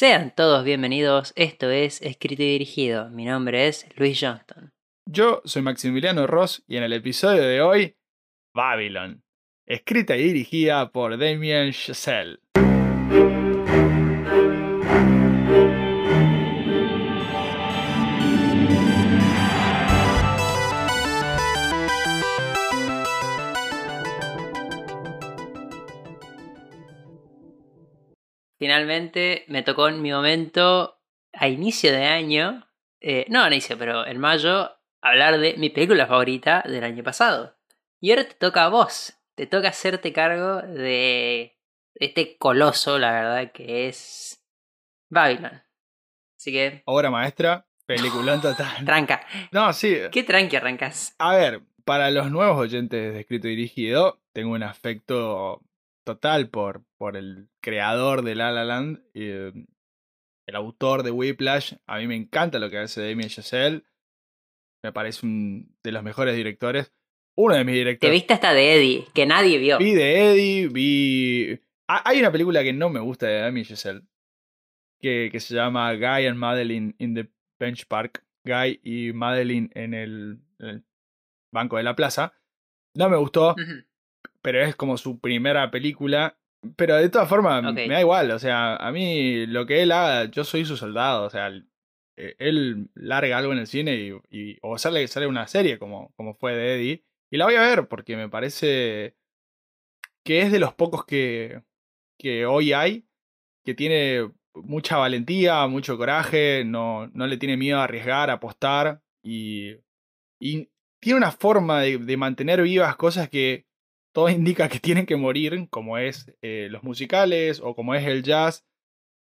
Sean todos bienvenidos, esto es Escrito y Dirigido. Mi nombre es Luis Johnston. Yo soy Maximiliano Ross y en el episodio de hoy, Babylon, escrita y dirigida por Damien Chazelle. Finalmente me tocó en mi momento a inicio de año, eh, no a inicio, pero en mayo, hablar de mi película favorita del año pasado. Y ahora te toca a vos, te toca hacerte cargo de este coloso, la verdad, que es Babylon. Así que... Obra maestra, peliculón total. Tranca. No, sí. ¿Qué tranqui arrancas? A ver, para los nuevos oyentes de escrito y dirigido, tengo un afecto total por, por el creador de La La Land, eh, el autor de Whiplash. A mí me encanta lo que hace Damien Chazelle. Me parece un de los mejores directores. Uno de mis Te directores. viste hasta de Eddie, que nadie vio. Vi de Eddie, vi. Hay una película que no me gusta de Damien Chazelle. Que, que se llama Guy and Madeline in the Bench Park. Guy y Madeline en el, en el banco de la plaza. No me gustó. Pero es como su primera película. Pero de todas formas, me da igual. O sea, a mí lo que él haga, yo soy su soldado. O sea, él, eh, él larga algo en el cine y, y- o sale, sale una serie como, como fue de Eddie. Y la voy a ver porque me parece que es de los pocos que, que hoy hay, que tiene mucha valentía, mucho coraje, no, no le tiene miedo a arriesgar, a apostar y, y tiene una forma de, de mantener vivas cosas que todo indica que tienen que morir, como es eh, los musicales o como es el jazz,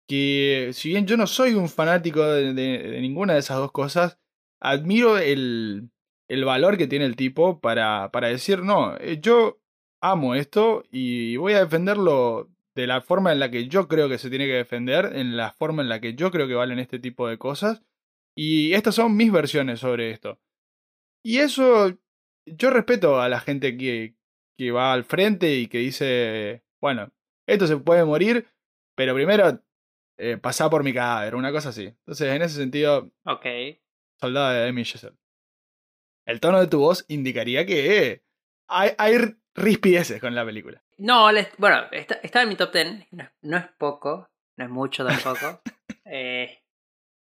que si bien yo no soy un fanático de, de- ninguna de esas dos cosas, admiro el, el valor que tiene el tipo para, para decir, no, eh, yo amo esto y voy a defenderlo de la forma en la que yo creo que se tiene que defender, en la forma en la que yo creo que valen este tipo de cosas. Y estas son mis versiones sobre esto. Y eso, yo respeto a la gente que, que va al frente y que dice, bueno, esto se puede morir, pero primero eh, pasá por mi cadáver, una cosa así. Entonces, en ese sentido, Ok. soldado de Demi Chazelle. El tono de tu voz indicaría que eh, hay, hay rispideces con la película. No, les- bueno, está, está en mi top 10. No, es- no es poco, no es mucho tampoco. Eh,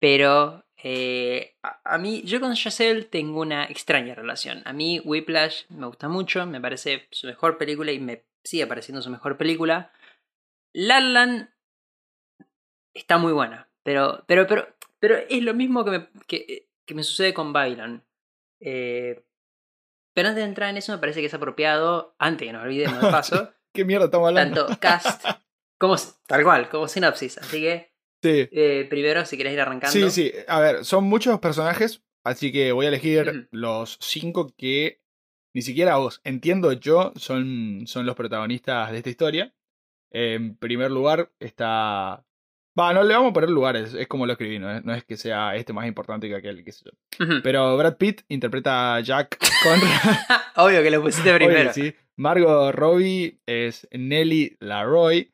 pero eh, a, a mí, yo con Chazelle tengo una extraña relación. A mí Whiplash me gusta mucho, me parece su mejor película y me sigue pareciendo su mejor película. La Land está muy buena, pero, pero, pero, pero es lo mismo que me, que, que me sucede con Babylon. Eh, pero antes de entrar en eso, me parece que es apropiado, antes que nos olvidemos de paso, ¿Qué mierda estamos hablando? tanto cast como tal cual, como sinopsis. Así que Sí. eh, primero, si querés ir arrancando. Sí, sí. A ver, son muchos personajes, así que voy a elegir los cinco que ni siquiera vos, entiendo yo, son, son los protagonistas de esta historia. En primer lugar está... Va, no le vamos a poner lugares, es como lo escribí, no es, no es que sea este más importante que aquel, qué sé yo. Pero Brad Pitt interpreta a Jack Conrad. Obvio que lo pusiste Obvio primero. sí. Margot Robbie es Nelly Laroy.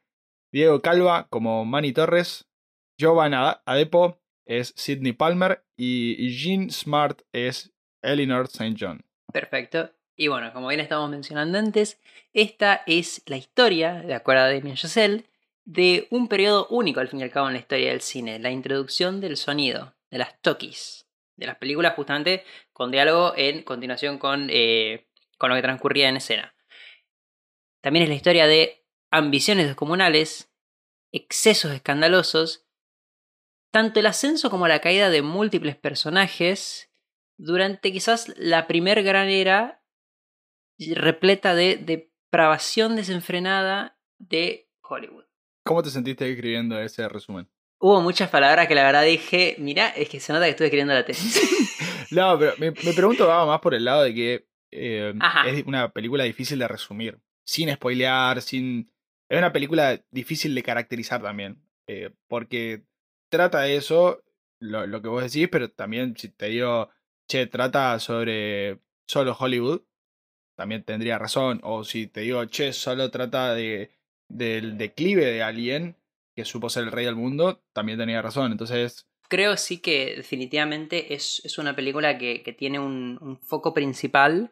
Diego Calva como Manny Torres. Jovan Ade- Adepo es Sidney Palmer. Y Jean Smart es Eleanor St. John. Perfecto. Y bueno, como bien estábamos mencionando antes, esta es la historia, de acuerdo a Damien Chazelle, de un periodo único al fin y al cabo en la historia del cine, la introducción del sonido, de las talkies, de las películas justamente con diálogo en continuación con, eh, con lo que transcurría en escena. También es la historia de ambiciones descomunales, excesos escandalosos, tanto el ascenso como la caída de múltiples personajes durante quizás la primer gran era repleta de depravación desenfrenada de Hollywood. ¿Cómo te sentiste escribiendo ese resumen? Hubo muchas palabras que la verdad dije, mira, es que se nota que estuve escribiendo la tesis. No, pero me, me pregunto va más por el lado de que eh, Ajá. es una película difícil de resumir. Sin spoilear, sin. Es una película difícil de caracterizar también. eh, porque trata eso, lo, lo que vos decís, pero también si te digo, che, trata sobre solo Hollywood, también tendría razón. O si te digo, che, solo trata de del declive de alguien, que supo ser el rey del mundo, también tenía razón. Entonces. Creo sí que definitivamente es, es una película que, que tiene un, un, foco principal.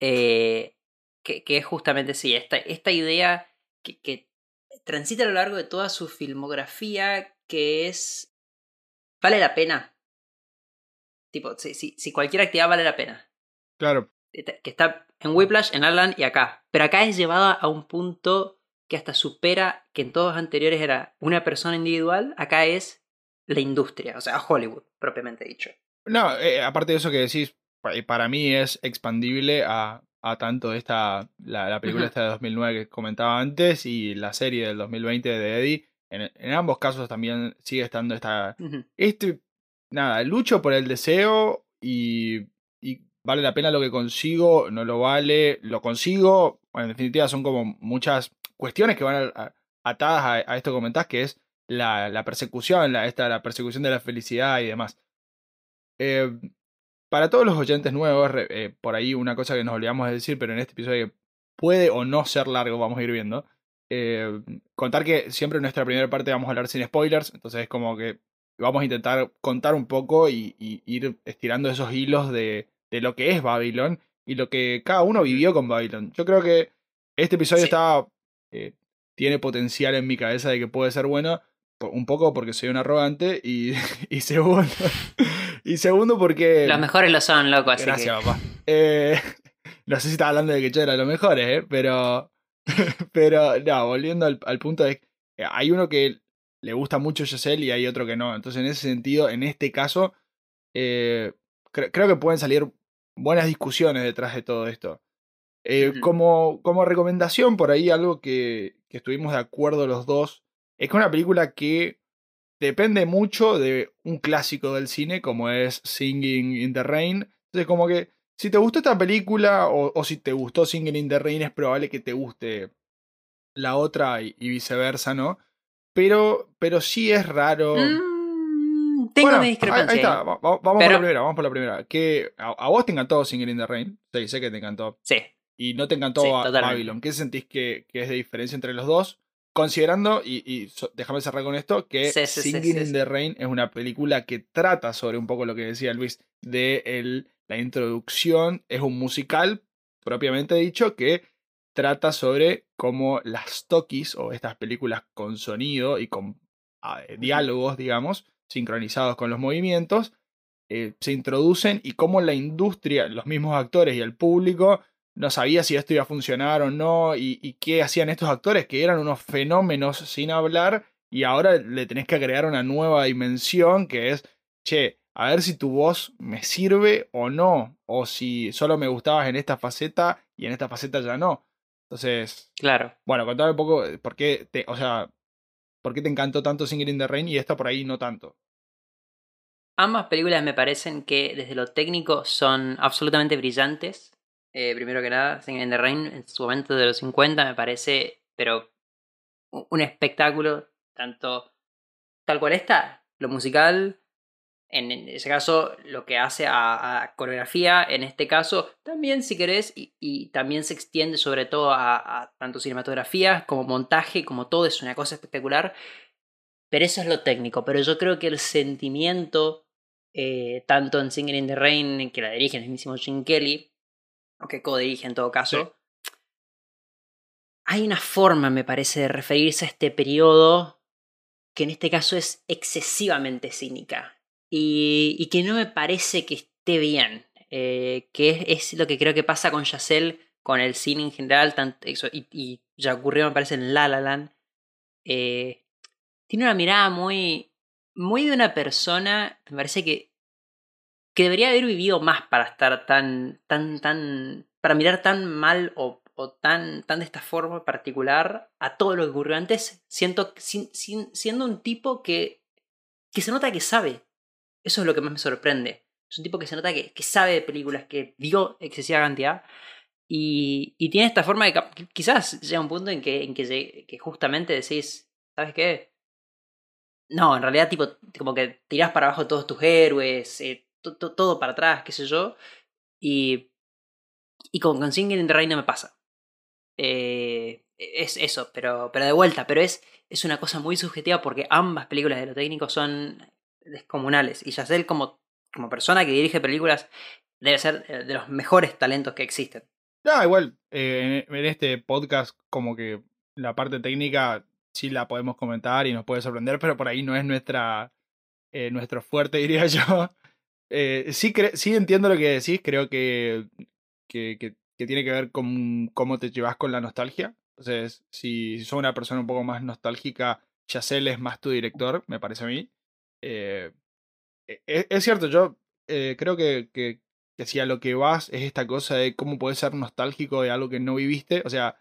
Eh, que, que, es justamente sí, esta, esta idea que, que transita a lo largo de toda su filmografía, que es. ¿Vale la pena? Tipo, si, si, si cualquier actividad vale la pena. Claro. Que está en Whiplash, en Alan y acá. Pero acá es llevada a un punto que hasta supera que en todos los anteriores era una persona individual, acá es la industria, o sea, Hollywood, propiamente dicho. No, eh, aparte de eso que decís, para mí es expandible a, a tanto esta, la, la película uh -huh. esta de 2009 que comentaba antes y la serie del 2020 de Eddie. En, en ambos casos también sigue estando esta, uh -huh. este, nada, lucho por el deseo y, y vale la pena lo que consigo, no lo vale, lo consigo, bueno, en definitiva son como muchas cuestiones que van a, a, atadas a, a, esto que comentás, que es la, la persecución, la, esta, la persecución de la felicidad y demás. Eh, para todos los oyentes nuevos, eh, por ahí una cosa que nos olvidamos de decir, pero en este episodio puede o no ser largo, vamos a ir viendo. Eh, contar que siempre en nuestra primera parte vamos a hablar sin spoilers, entonces es como que vamos a intentar contar un poco y, y ir estirando esos hilos de, de, lo que es Babylon y lo que cada uno vivió con Babylon. Yo creo que este episodio sí. está eh, tiene potencial en mi cabeza de que puede ser bueno, un poco porque soy un arrogante y, y segundo y segundo porque los mejores lo son loco así gracias que... papá eh, no sé si estaba hablando de que yo era los mejores eh, pero pero no volviendo al, al punto de hay uno que le gusta mucho Giselle y hay otro que no. Entonces en ese sentido en este caso eh, cre creo que pueden salir buenas discusiones detrás de todo esto. Eh, como, como recomendación por ahí algo que, que estuvimos de acuerdo los dos es que una película que depende mucho de un clásico del cine como es Singing in the Rain. Entonces como que si te gustó esta película o, o si te gustó Singing in the Rain es probable que te guste la otra y, y viceversa, ¿no? Pero, pero sí es raro. Mm, tengo bueno, mi discrepancia. Ahí, ahí está, va, va, vamos pero... por la primera, vamos por la primera. Que a, a, vos te encantó Singing in the Rain. Sí, sé que te encantó. Sí. Y no te encantó sí, Babylon. ¿Qué sentís que, que es de diferencia entre los dos? Considerando, y, y so, déjame cerrar con esto, que sí, sí, Singing in the Rain es una película que trata sobre un poco lo que decía Luis, de el, la introducción, es un musical, propiamente dicho, que trata sobre cómo las Tokis, o estas películas con sonido y con uh, diálogos, digamos, sincronizados con los movimientos, eh, se introducen y cómo la industria, los mismos actores y el público no sabía si esto iba a funcionar o no y, y, qué hacían estos actores que eran unos fenómenos sin hablar y ahora le tenés que agregar una nueva dimensión que es, che, a ver si tu voz me sirve o no, o si solo me gustabas en esta faceta y en esta faceta ya no. Entonces, claro. Bueno, contame un poco por qué te, o sea, por qué te encantó tanto Singing in the Rain y esta por ahí no tanto. Ambas películas me parecen que desde lo técnico son absolutamente brillantes eh, primero que nada, Singing in the Rain en su momento de los 50 me parece, pero un espectáculo, tanto tal cual está, lo musical, en, ese caso lo que hace a, a, coreografía, en este caso también si querés, y, y también se extiende sobre todo a, a, tanto cinematografía como montaje, como todo, es una cosa espectacular, pero eso es lo técnico, pero yo creo que el sentimiento, eh, tanto en Singing in the Rain, que la dirige el mismísimo Jim Kelly, o que codirige en todo caso. Sí. Hay una forma, me parece, de referirse a este periodo que en este caso es excesivamente cínica y, que no me parece que esté bien, eh, que es, lo que creo que pasa con Yacel, con el cine en general, tanto, eso, y, ya ocurrió, me parece, en La La Land. Eh, tiene una mirada muy, muy de una persona, me parece que que debería haber vivido más para estar tan, tan, tan, para mirar tan mal o, tan, tan de esta forma particular a todo lo que ocurrió antes, siento, sin, siendo un tipo que, que se nota que sabe. Eso es lo que más me sorprende. Es un tipo que se nota que, que sabe de películas, que vio excesiva cantidad. Y, y tiene esta forma de quizás llega un punto en que, en que, justamente decís, ¿sabes qué? No, en realidad, tipo, como que tirás para abajo todos tus héroes, eh, todo para atrás, qué sé yo. Y, y con, con Singing in the no me pasa. Eh, es eso, pero, pero de vuelta, pero es, es una cosa muy subjetiva porque ambas películas de lo técnico son descomunales. Y Yacel como, como persona que dirige películas debe ser eh, de los mejores talentos que existen. No, igual, eh, en, este podcast como que la parte técnica sí la podemos comentar y nos puede sorprender, pero por ahí no es nuestra eh, nuestro fuerte, diría yo. sí, sí entiendo lo que decís, creo que, que, que, tiene que ver con cómo te llevas con la nostalgia. Entonces, si, sos una persona un poco más nostálgica, Chazelle es más tu director, me parece a mí. Eh, e, e, es, cierto, yo eh, creo que, que, si a lo que vas es esta cosa de cómo puedes ser nostálgico de algo que no viviste, o sea,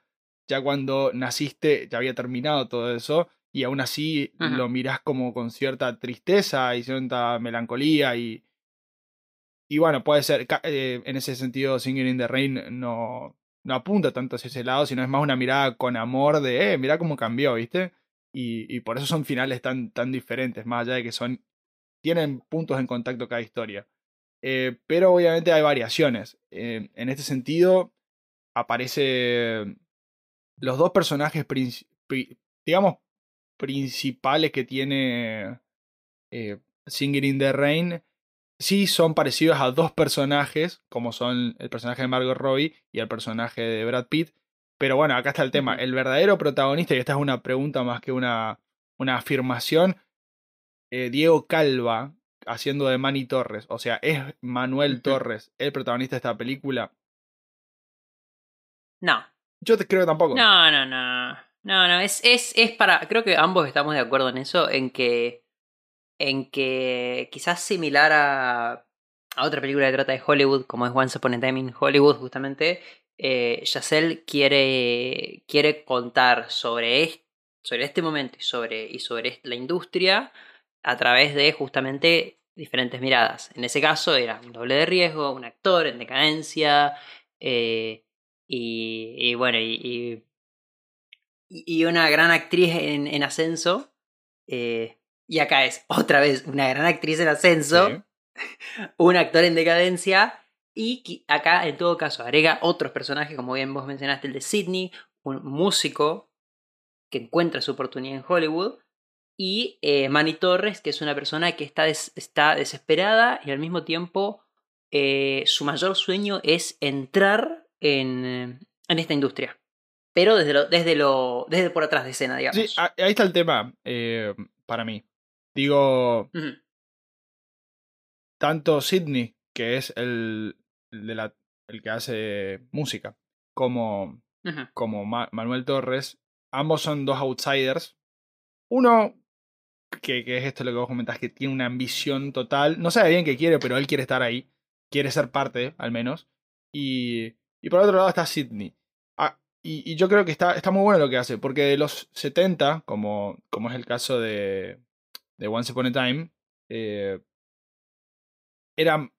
ya cuando naciste ya había terminado todo eso y aún así lo mirás como con cierta tristeza y cierta melancolía y, y bueno, puede ser, eh, en ese sentido, Singing in the Rain no, no apunta tanto hacia ese lado, sino es más una mirada con amor de, eh, mira cómo cambió, ¿viste? Y, por eso son finales tan, tan diferentes, más allá de que son, tienen puntos en contacto cada historia. Eh, pero obviamente hay variaciones. Eh, en este sentido, aparece los dos personajes, digamos, principales que tiene eh, in the Rain sí son parecidos a dos personajes, como son el personaje de Margot Robbie y el personaje de Brad Pitt. Pero bueno, acá está el tema. El verdadero protagonista, y esta es una pregunta más que una, una afirmación, eh, Diego Calva, haciendo de Manny Torres. O sea, ¿es Manuel Torres el protagonista de esta película? No. Yo te creo que tampoco. No, no, no. No, no, es, es, es para. Creo que ambos estamos de acuerdo en eso, en que en que quizás similar a, a otra película que trata de Hollywood, como es Once Upon a Time in Hollywood, justamente, eh, quiere, quiere contar sobre, este, sobre este momento y sobre, y sobre la industria a través de justamente diferentes miradas. En ese caso era un doble de riesgo, un actor en decadencia, eh, y, bueno, y, y, una gran actriz en, en ascenso. Eh, y acá es otra vez una gran actriz en ascenso, un actor en decadencia. Y acá, en todo caso, agrega otros personajes, como bien vos mencionaste, el de Sidney, un músico que encuentra su oportunidad en Hollywood. Y eh, Manny Torres, que es una persona que está, está desesperada y al mismo tiempo eh, su mayor sueño es entrar en, en esta industria. Pero desde lo, desde lo. desde por atrás de escena, digamos. Sí, ahí está el tema eh, para mí. Digo, tanto Sidney, que es el, de la, el que hace música, como, como Manuel Torres, ambos son dos outsiders. Uno, que, que, es esto lo que vos comentás, que tiene una ambición total, no sabe bien qué quiere, pero él quiere estar ahí, quiere ser parte, al menos. Y, y por otro lado está Sidney. Ah, y, y, yo creo que está, está muy bueno lo que hace, porque de los 70, como, como es el caso de, de Once Upon a Time, eh, era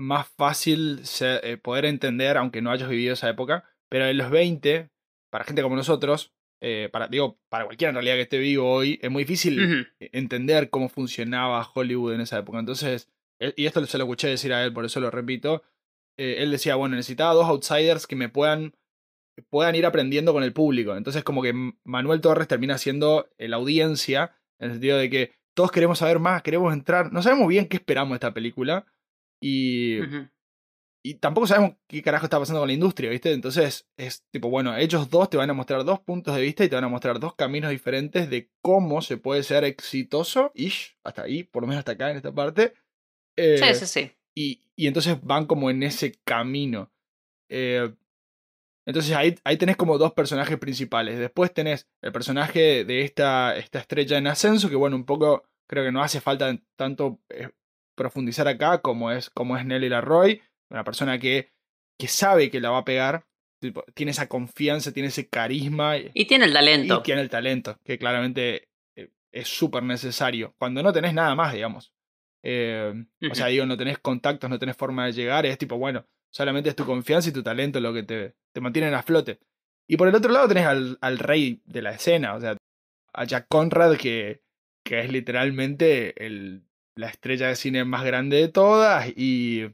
más fácil eh, poder entender, aunque no hayas vivido esa época, pero en los 20, para gente como nosotros, eh, para, digo, para cualquiera en realidad que esté vivo hoy, es muy difícil entender cómo funcionaba Hollywood en esa época. Entonces, y esto se lo escuché decir a él, por eso lo repito, él decía, bueno, necesitaba dos outsiders que me puedan puedan ir aprendiendo con el público. Entonces como que Manuel Torres termina siendo la audiencia, en el sentido de que todos queremos saber más, queremos entrar. No sabemos bien qué esperamos de esta película. Y. Y tampoco sabemos qué carajo está pasando con la industria, ¿viste? Entonces es tipo, bueno, ellos dos te van a mostrar dos puntos de vista y te van a mostrar dos caminos diferentes de cómo se puede ser exitoso, ish, hasta ahí, por lo menos hasta acá en esta parte. sí, eh, sí, sí. Y, y, entonces van como en ese camino. Eh, entonces ahí, ahí tenés como dos personajes principales. Después tenés el personaje de esta, esta estrella en ascenso, que bueno, un poco creo que no hace falta tanto eh, profundizar acá como es, como es Nelly Larroy, una persona que, que sabe que la va a pegar, tiene esa confianza, tiene ese carisma. Y tiene el talento. Y tiene el talento, que claramente eh, es súper necesario. Cuando no tenés nada más, digamos. Eh, o sea, digo, no tenés contactos, no tenés forma de llegar, es tipo, bueno, Solamente es tu confianza y tu talento lo que te, te mantienen a flote. Y por el otro lado tenés al, al, rey de la escena, o sea, a Jack Conrad, que, que es literalmente el, la estrella de cine más grande de todas. Y,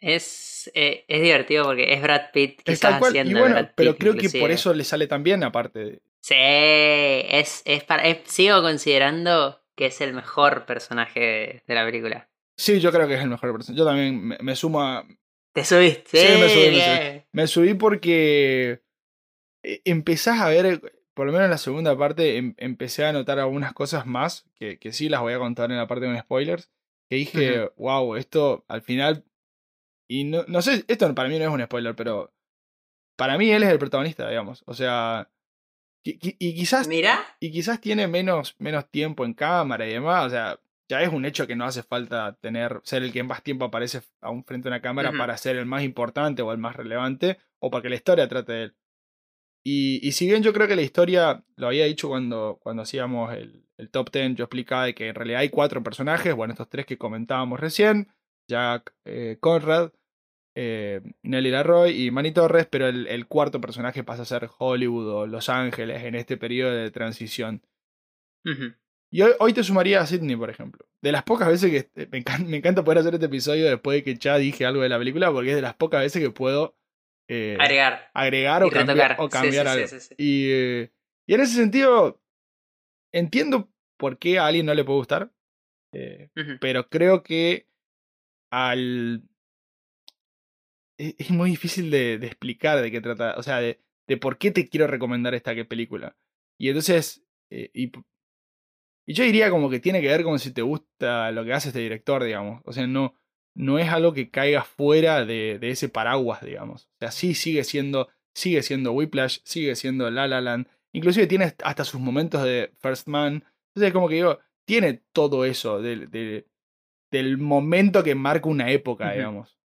Es, eh, es divertido porque es Brad Pitt. Es Quizás tal cual. Y haciendo bueno, Brad pero Pitt, creo que por eso le sale tan bien, aparte de. Sí, es, es para, es- sigo considerando que es el mejor personaje de la película. Sí, yo creo que es el mejor personaje. Yo también me, me sumo a. ¿Te subiste? Sí, me subí, me bien. Me subí porque eh, empezás a ver, por lo menos en la segunda parte, em- empecé a notar algunas cosas más, que, que sí las voy a contar en la parte con spoilers, que dije, wow, esto al final, y no, no sé, esto para mí no es un spoiler, pero para mí él es el protagonista, digamos, o sea, y quizás, Mira, y quizás tiene menos, menos tiempo en cámara y demás, o sea, ya es un hecho que no hace falta tener, ser el que más tiempo aparece aún frente a una cámara para ser el más importante o el más relevante, o para que la historia trate de él. Y, y si bien yo creo que la historia, lo había dicho cuando, cuando hacíamos el, el top 10, yo explicaba de que en realidad hay cuatro personajes, bueno, estos tres que comentábamos recién, Jack eh, Conrad, eh, Nelly Larroy y Manny Torres, pero el, el cuarto personaje pasa a ser Hollywood o Los Ángeles en este periodo de transición. Y hoy, hoy te sumaría a Sidney, por ejemplo. De las pocas veces que eh, me encanta, me encanta poder hacer este episodio después de que ya dije algo de la película, porque es de las pocas veces que puedo eh, agregar. agregar o y cambiar, o cambiar sí, sí, algo. sí, sí. Y, eh, y en ese sentido, entiendo por qué a alguien no le puede gustar, eh, pero creo que al... Es, es muy difícil de, de explicar de qué trata, o sea, de, de por qué te quiero recomendar esta que- película. Y entonces, y, y yo diría como que tiene que ver con si te gusta lo que hace este director, digamos. O sea, no, no es algo que caiga fuera de, de ese paraguas, digamos. O sea, sí sigue siendo, sigue siendo Whiplash, sigue siendo La La Land. Inclusive tiene hasta sus momentos de First Man. Entonces, como que digo, tiene todo eso del- momento que marca una época, digamos.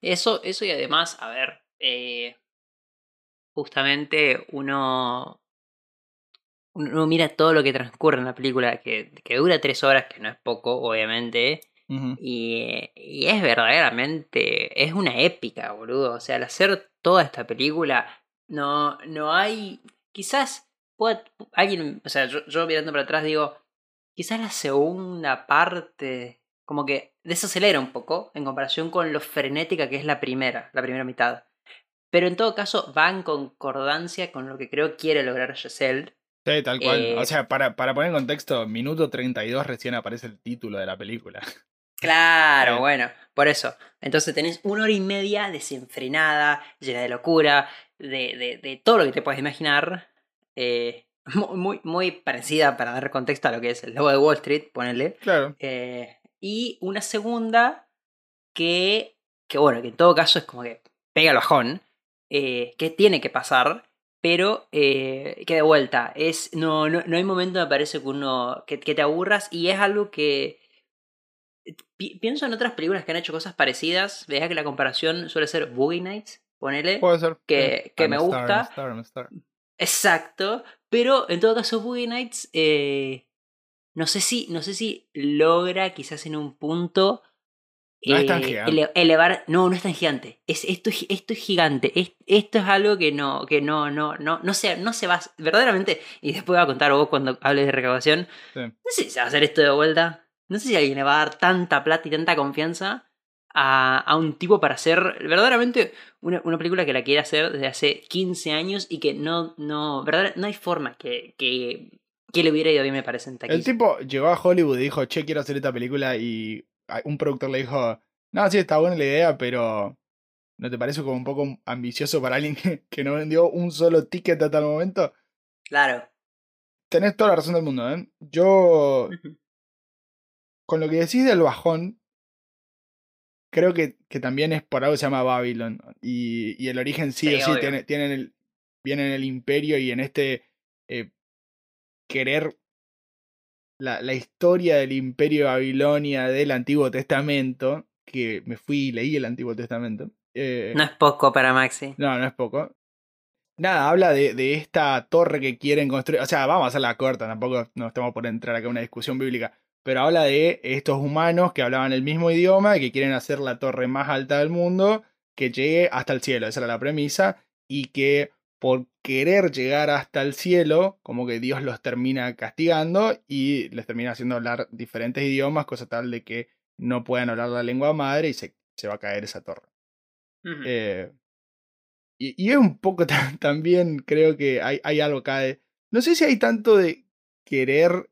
Eso, eso y además, a ver, eh, justamente uno, uno mira todo lo que transcurre en la película, que, que dura tres horas, que no es poco, obviamente, Y, y es verdaderamente, es una épica, boludo. O sea, al hacer toda esta película, no, no hay, quizás pueda, alguien, o sea, yo, yo mirando para atrás digo, quizás la segunda parte como que desacelera un poco en comparación con lo frenética que es la primera, la primera mitad. Pero en todo caso va en concordancia con lo que creo quiere lograr Giselle. Sí, tal cual. Eh, o sea, para, para poner en contexto, minuto 32 recién aparece el título de la película. Claro, Sí. bueno, por eso. Entonces tenés una hora y media desenfrenada, llena de locura, de, de, de todo lo que te puedes imaginar. eh, mu- muy, muy parecida para dar contexto a lo que es el logo de Wall Street, ponele. Claro. Eh, y una segunda que, que, bueno, que en todo caso es como que pega el bajón, eh, que tiene que pasar, pero eh, que de vuelta, es, no, no, no hay momento, me parece, que uno que, que te aburras y es algo que... pi- pienso en otras películas que han hecho cosas parecidas, vea que la comparación suele ser Boogie Nights, ponele. Puede ser. que- Sí. que I'm me star, gusta. I'm a star, I'm a star. Exacto, pero en todo caso Boogie Nights eh, no sé si no sé si logra quizás en un punto No es tan eh, gigante. ele- elevar no no es tan gigante es esto es- esto es gigante es- esto es algo que no que no no no no se no se va verdaderamente y después voy a contar vos cuando hables de recaudación Sí. no sé si se va a hacer esto de vuelta no sé si alguien le va a dar tanta plata y tanta confianza a, a un tipo para hacer verdaderamente una, una película que la quiere hacer desde hace 15 años y que no, no, verdad, no hay forma que, que, que le hubiera ido bien, me parece, en taquilla. El tipo llegó a Hollywood y dijo, che, quiero hacer esta película y un productor le dijo, no, sí, está buena la idea, pero ¿no te parece como un poco ambicioso para alguien que, que no vendió un solo ticket hasta el momento? Claro. Tenés toda la razón del mundo, ¿eh? Yo, con lo que decís del bajón, creo que, que también es por algo que se llama Babylon. Y, y el origen sí, Sí, o sí obvio. tiene, tiene en el, viene en el imperio y en este eh, querer la, la historia del imperio de Babilonia del Antiguo Testamento, que me fui y leí el Antiguo Testamento. eh, No es poco para Maxi. no, no es poco. Nada, habla de, de esta torre que quieren construir. O sea, vamos a hacerla corta, tampoco no estamos por entrar acá en una discusión bíblica. Pero habla de estos humanos que hablaban el mismo idioma y que quieren hacer la torre más alta del mundo que llegue hasta el cielo. Esa era la premisa. Y que por querer llegar hasta el cielo, como que Dios los termina castigando y les termina haciendo hablar diferentes idiomas, cosa tal de que no puedan hablar la lengua madre y se se va a caer esa torre. Eh, y, y es un poco ta- también, creo que hay, hay algo acá de... No sé si hay tanto de querer,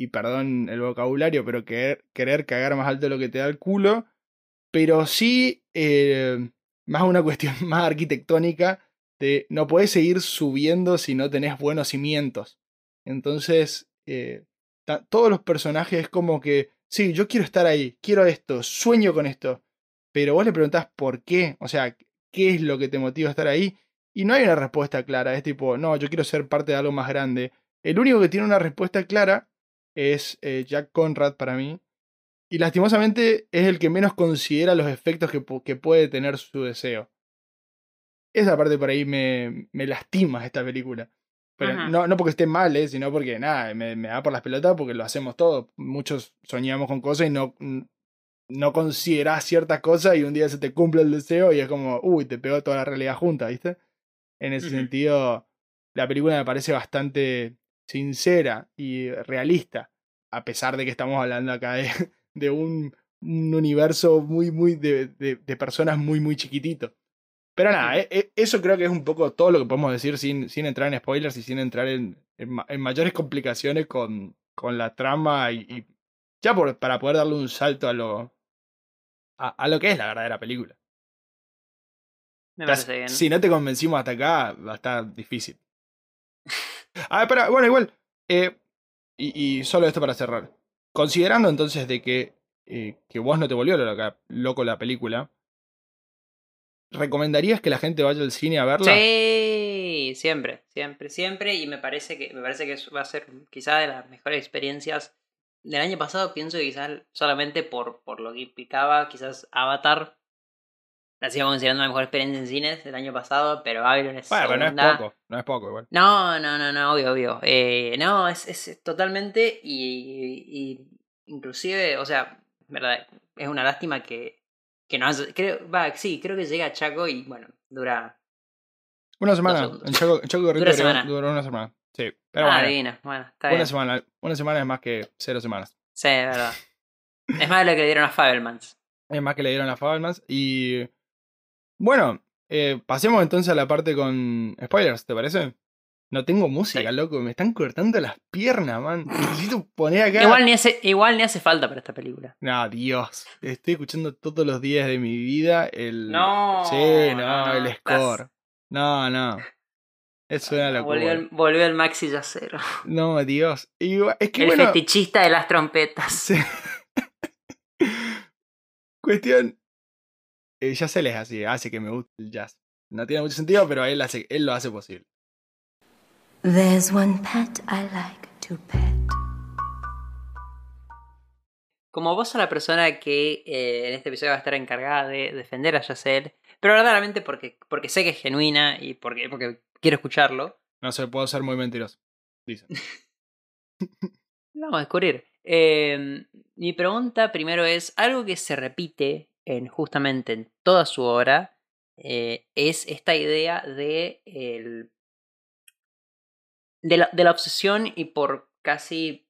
y perdón el vocabulario, pero querer, querer cagar más alto de lo que te da el culo, pero sí eh, más una cuestión más arquitectónica de no puedes seguir subiendo si no tenés buenos cimientos. Entonces, eh, todos los personajes es como que, sí, yo quiero estar ahí, quiero esto, sueño con esto, pero vos le preguntás por qué, o sea, qué es lo que te motiva a estar ahí, y no hay una respuesta clara, es tipo, no, yo quiero ser parte de algo más grande. El único que tiene una respuesta clara es eh, Jack Conrad para mí, y lastimosamente es el que menos considera los efectos que, que puede tener su deseo. Esa parte por ahí me, me lastima esta película. Pero no, no porque esté mal, eh, sino porque nada, me, me da por las pelotas porque lo hacemos todos. Muchos soñamos con cosas y no, no considerás ciertas cosas y un día se te cumple el deseo y es como, uy, te pegó toda la realidad junta, ¿viste? En ese sentido, la película me parece bastante sincera y realista, a pesar de que estamos hablando acá de, de un, un universo muy, muy de, de, de personas muy, muy chiquitito. Pero nada, eh, eh, eso creo que es un poco todo lo que podemos decir sin, sin entrar en spoilers y sin entrar en, en ma- en mayores complicaciones con, con la trama y, y ya por, para poder darle un salto a lo, a, a lo que es la verdadera película. Me parece bien. Si no te convencimos hasta acá, va a estar difícil. Ah, espera, bueno, igual. eh, y, solo esto para cerrar. Considerando entonces de que, eh, que vos no te volvió loco la película, ¿recomendarías que la gente vaya al cine a verla? Sí, siempre, siempre, siempre. Y me parece que, me parece que va a ser quizá de las mejores experiencias del año pasado. Pienso que quizás solamente por, por lo que implicaba, quizás Avatar la sigo considerando la mejor experiencia en cines del año pasado, pero Babylon es Bueno, pero no es poco, no es poco igual. No, no, no, no, obvio, obvio. Eh, no, es, es totalmente y, y inclusive, o sea, verdad, es una lástima que, que no creo, va, sí, creo que llega a Chaco y bueno, dura Una semana. En Chaco, en Chaco Corriente Dura duró- una semana. Sí, pero ah, bueno, bueno, está una bien. semana, una semana es más que cero semanas. Sí, es verdad. es más de lo que le dieron a Fabelmans. Es más que le dieron las Fabelmans. Y bueno, eh, pasemos entonces a la parte con spoilers, ¿te parece? No tengo música, Sí. loco. Me están cortando las piernas, man. Necesito poner acá. Igual ni, hace, igual ni hace falta para esta película. No, Dios. Estoy escuchando todos los días de mi vida el. No, Sí, no, el estás- score. No, no. Es una locura. Volvió el, volvió el Maxi Yacero. No, Dios. Igual- es que El bueno. fetichista de las trompetas. Sí. Cuestión. Eh, ya se les así, hace que me guste el jazz. No tiene mucho sentido, pero él, hace, él lo hace posible. There's one pet I like to pet. Como vos sos la persona que eh, en este episodio va a estar encargada de defender a Yacel, pero verdaderamente porque, porque sé que es genuina y porque, porque quiero escucharlo, No se puedo ser muy mentiroso. Dicen. vamos a descubrir. Eh, mi pregunta primero es, algo que se repite en justamente en toda su obra, eh, es esta idea de, el, de, la, obsesión y por casi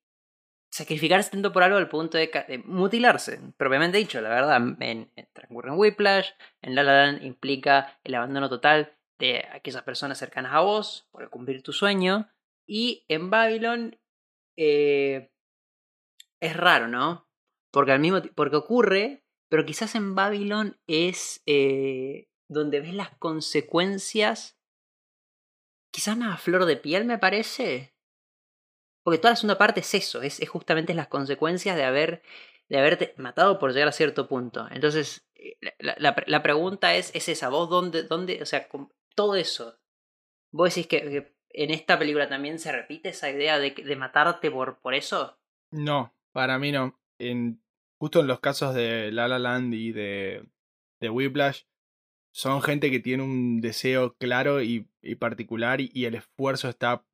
sacrificarse tanto por algo al punto de, mutilarse, propiamente dicho, la verdad, en, en transcurre en Whiplash, en La implica el abandono total de aquellas personas cercanas a vos por cumplir tu sueño, y en Babylon eh, es raro, ¿no? Porque al mismo porque ocurre, pero quizás en Babylon es eh, donde ves las consecuencias, quizás más a flor de piel, me parece. Porque toda la segunda parte es eso, es, es justamente las consecuencias de haber de haberte matado por llegar a cierto punto. Entonces, eh, la, la- pregunta es, es esa, vos dónde, dónde, o sea, con todo eso, vos decís que, que en esta película también se repite esa idea de, de matarte por, por eso. No, para mí no. En, justo en los casos de La La Land y de, de Whiplash, son gente que tiene un deseo claro y, y particular y, y el esfuerzo está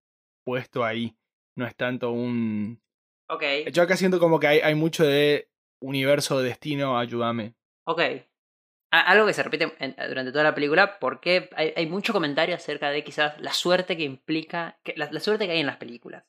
puesto ahí. No es tanto un... Ok, Yo acá siento como que hay, hay mucho de universo, destino, ayúdame. ok. Algo que se repite durante toda la película porque hay, hay mucho comentario acerca de quizás la suerte que implica, que, la, la suerte que hay en las películas.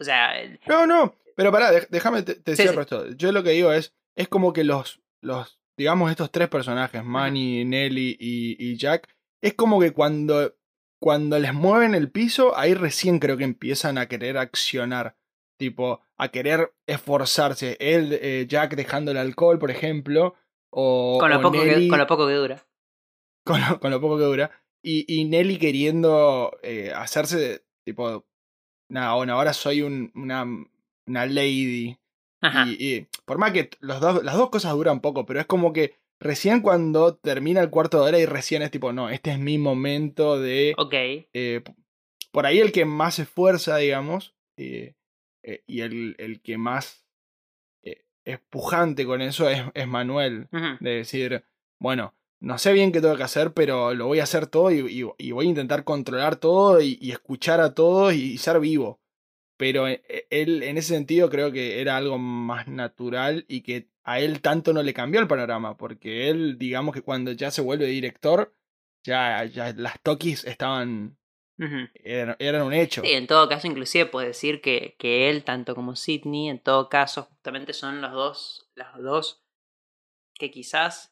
O sea, No, no, pero pará, déjame, te, te Sí, cierro sí. esto. Yo lo que digo es, es como que los, los digamos, estos tres personajes, Manny, Nelly y, y Jack, es como que cuando, cuando les mueven el piso, ahí recién creo que empiezan a querer accionar. Tipo, a querer esforzarse. Él, eh, Jack dejando el alcohol, por ejemplo. O, Con lo, o poco que, con lo poco que dura. con lo, con lo poco que dura. Y, y Nelly queriendo eh, hacerse, tipo, nada, bueno, ahora soy un- una, una lady. Ajá. Y, y por más que los dos, las dos cosas duran poco, pero es como que recién cuando termina el cuarto de hora y recién es tipo, no, este es mi momento de... Ok. eh, por ahí el que más se esfuerza, digamos, eh, eh, y el, el que más es pujante con eso es, es Manuel de decir, bueno, no sé bien qué tengo que hacer, pero lo voy a hacer todo y, y- y voy a intentar controlar todo y, y escuchar a todos y, ser vivo. Pero eh, él, en ese sentido, creo que era algo más natural y que a él tanto no le cambió el panorama, porque él, digamos que cuando ya se vuelve director, ya, ya las Tokis estaban, eran un hecho. Sí, en todo caso, inclusive puedes decir que, que él, tanto como Sidney, en todo caso, justamente son los dos, los dos que quizás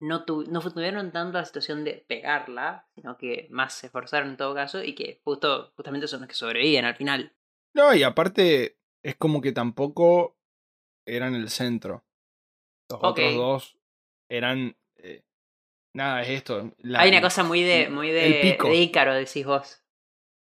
no, tu- no tuvieron tanto la situación de pegarla, sino que más se esforzaron en todo caso y que justo, justamente son los que sobreviven al final. No, y aparte, es como que tampoco eran el centro. Los otros dos eran. eh, nada, es esto. la- Hay una cosa muy de, muy de, el pico. de Ícaro, decís vos.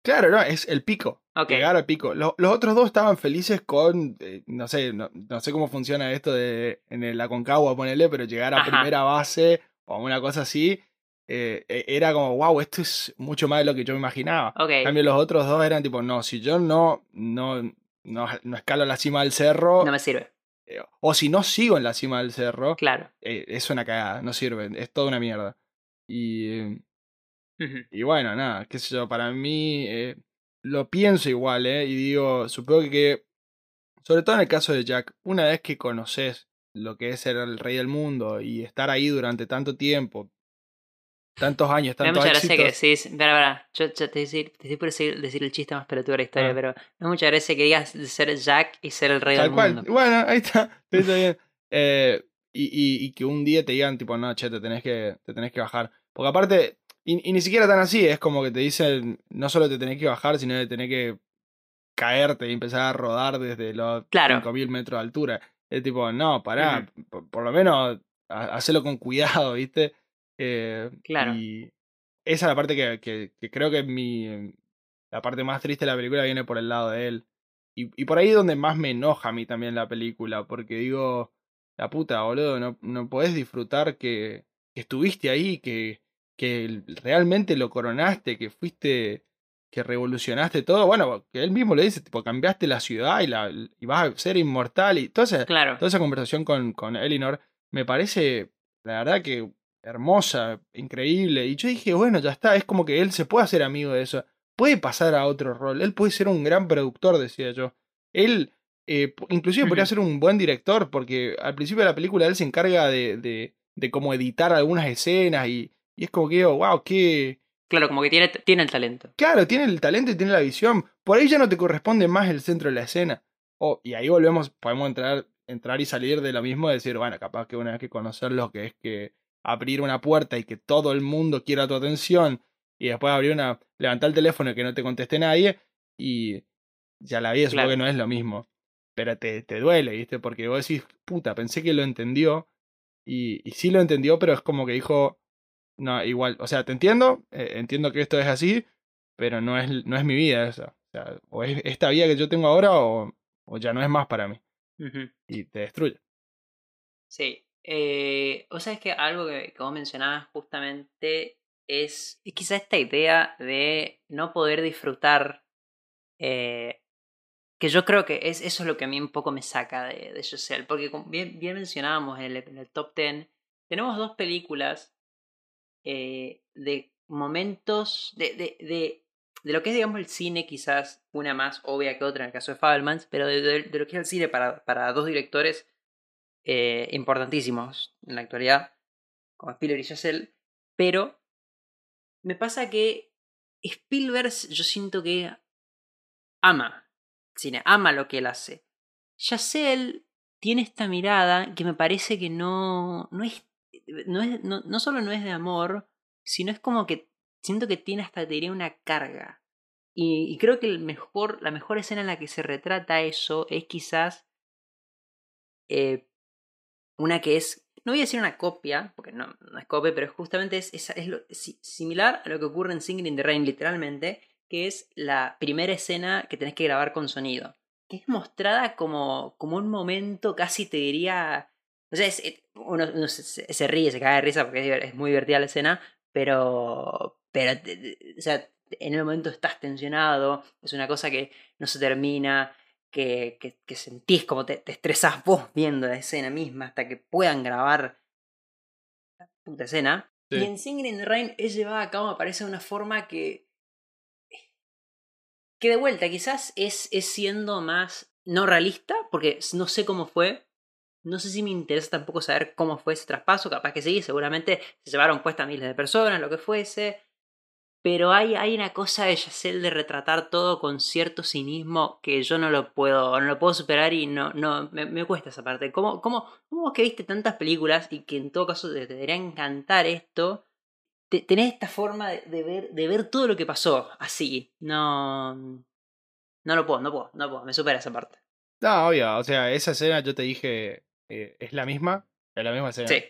Claro, no, es el pico. Llegar al pico. Lo- los otros dos estaban felices con. eh, no sé, no, no sé cómo funciona esto de en el Aconcagua, ponele, pero llegar a Ajá. primera base o una cosa así. eh, eh, era como, wow, esto es mucho más de lo que yo me imaginaba. En cambio, los otros dos eran tipo, no, si yo no, no, no, no escalo la cima del cerro, No me sirve. eh, o si no sigo en la cima del cerro, Claro. es una cagada, no sirve, es toda una mierda. Y, y bueno, nada, qué sé yo, para mí lo pienso igual, ¿eh? Y digo, supongo que, sobre todo en el caso de Jack, una vez que conoces lo que es ser el rey del mundo y estar ahí durante tanto tiempo, tantos años, Me da tantos mucha gracia que decís, espera, espera, yo, yo te, estoy por decir, decir el chiste más pelotudo de la historia, Ah. pero me da mucha gracia que digas ser Jack y ser el rey Tal del cual. mundo. Bueno, ahí está. Está bien. Eh, y, y- y que un día te digan, tipo, no, che, te tenés que, te tenés que bajar. Porque aparte, y, y ni siquiera tan así, es como que te dicen, no solo te tenés que bajar, sino que tenés que caerte y empezar a rodar desde los Claro. 5.000 metros de altura. Es tipo, no, pará, por, por lo menos ha- hacelo con cuidado, ¿viste? Eh, Claro. Y esa es la parte que, que, que creo que mi, la parte más triste de la película viene por el lado de él. Y, y por ahí es donde más me enoja a mí también la película, porque digo, la puta, boludo, no, no podés disfrutar que, que estuviste ahí, que, que realmente lo coronaste, que fuiste, que revolucionaste todo. Bueno, que él mismo le dice, tipo, cambiaste la ciudad y, la, y vas a ser inmortal. Y toda esa, Claro. toda esa conversación con, con Elinor me parece, la verdad que hermosa, increíble. Y yo dije, bueno, ya está, es como que él se puede hacer amigo de eso. Puede pasar a otro rol. Él puede ser un gran productor, decía yo. Él, eh, inclusive podría ser un buen director, porque al principio de la película él se encarga de, de, de cómo editar algunas escenas y, y es como que digo, wow, qué... Claro, como que tiene, tiene el talento. Claro, tiene el talento y tiene la visión. Por ahí ya no te corresponde más el centro de la escena. Oh, y ahí volvemos, podemos entrar, entrar y salir de lo mismo y decir, bueno, capaz que una vez que conocer lo que es que abrir una puerta y que todo el mundo quiera tu atención y después abrir una, levantar el teléfono y que no te conteste nadie y ya la vida supongo Claro. que no es lo mismo. Pero te, te duele, ¿viste? Porque vos decís, puta, pensé que lo entendió y, y sí lo entendió, pero es como que dijo, no, igual, o sea, te entiendo, eh, entiendo que esto es así, pero no es, no es mi vida esa. O sea, o es esta vida que yo tengo ahora o, o ya no es más para mí. Y te destruye. Sí. Eh, o sea, es que algo que, que vos mencionabas justamente es, es quizá esta idea de no poder disfrutar. eh, que yo creo que es, eso es lo que a mí un poco me saca de, de Giselle. Porque bien, bien mencionábamos en el, en el top 10, tenemos dos películas eh, de momentos. De, de, de, de lo que es, digamos, el cine, quizás una más obvia que otra en el caso de Fabelmans, pero de, lo que es el cine para, para dos directores eh, importantísimos en la actualidad, como Spielberg y Giselle, pero me pasa que Spielberg yo siento que ama el cine, ama lo que él hace. Giselle tiene esta mirada que me parece que no, no es, no, es no, no solo no es de amor, sino es como que siento que tiene hasta, te diría, una carga. Y, creo que el mejor, la mejor escena en la que se retrata eso es quizás eh, una que es, no voy a decir una copia, porque no, no es copia, pero justamente es, es, es lo, si- similar a lo que ocurre en Singing in the Rain, literalmente, que es la primera escena que tenés que grabar con sonido. Que es mostrada como, como un momento casi te diría. O sea, es- es- uno, uno se, se- ríe, se cae de risa porque es, muy divertida la escena, pero. Pero, o sea, en el momento estás tensionado, es una cosa que no se termina, que, que, que sentís como te, te estresás vos viendo la escena misma hasta que puedan grabar la puta escena. Sí. Y en Singing in the Rain es llevada a cabo, me parece, de una forma que. que de vuelta, quizás es, es siendo más no realista, porque no sé cómo fue. No sé si me interesa tampoco saber cómo fue ese traspaso, capaz que sí, seguramente se llevaron puestas miles de personas, lo que fuese. Pero hay, hay una cosa de Yacel de retratar todo con cierto cinismo que yo no lo puedo, no lo puedo superar y no, no, me, me cuesta esa parte. ¿Cómo, cómo, cómo vos que viste tantas películas y que en todo caso te, te debería encantar esto? te- tenés esta forma de, de ver, de ver todo lo que pasó así. No. No lo puedo, no puedo, no puedo, me supera esa parte. No, obvio, o sea, esa escena yo te dije, eh, es la misma, es la misma escena. Sí,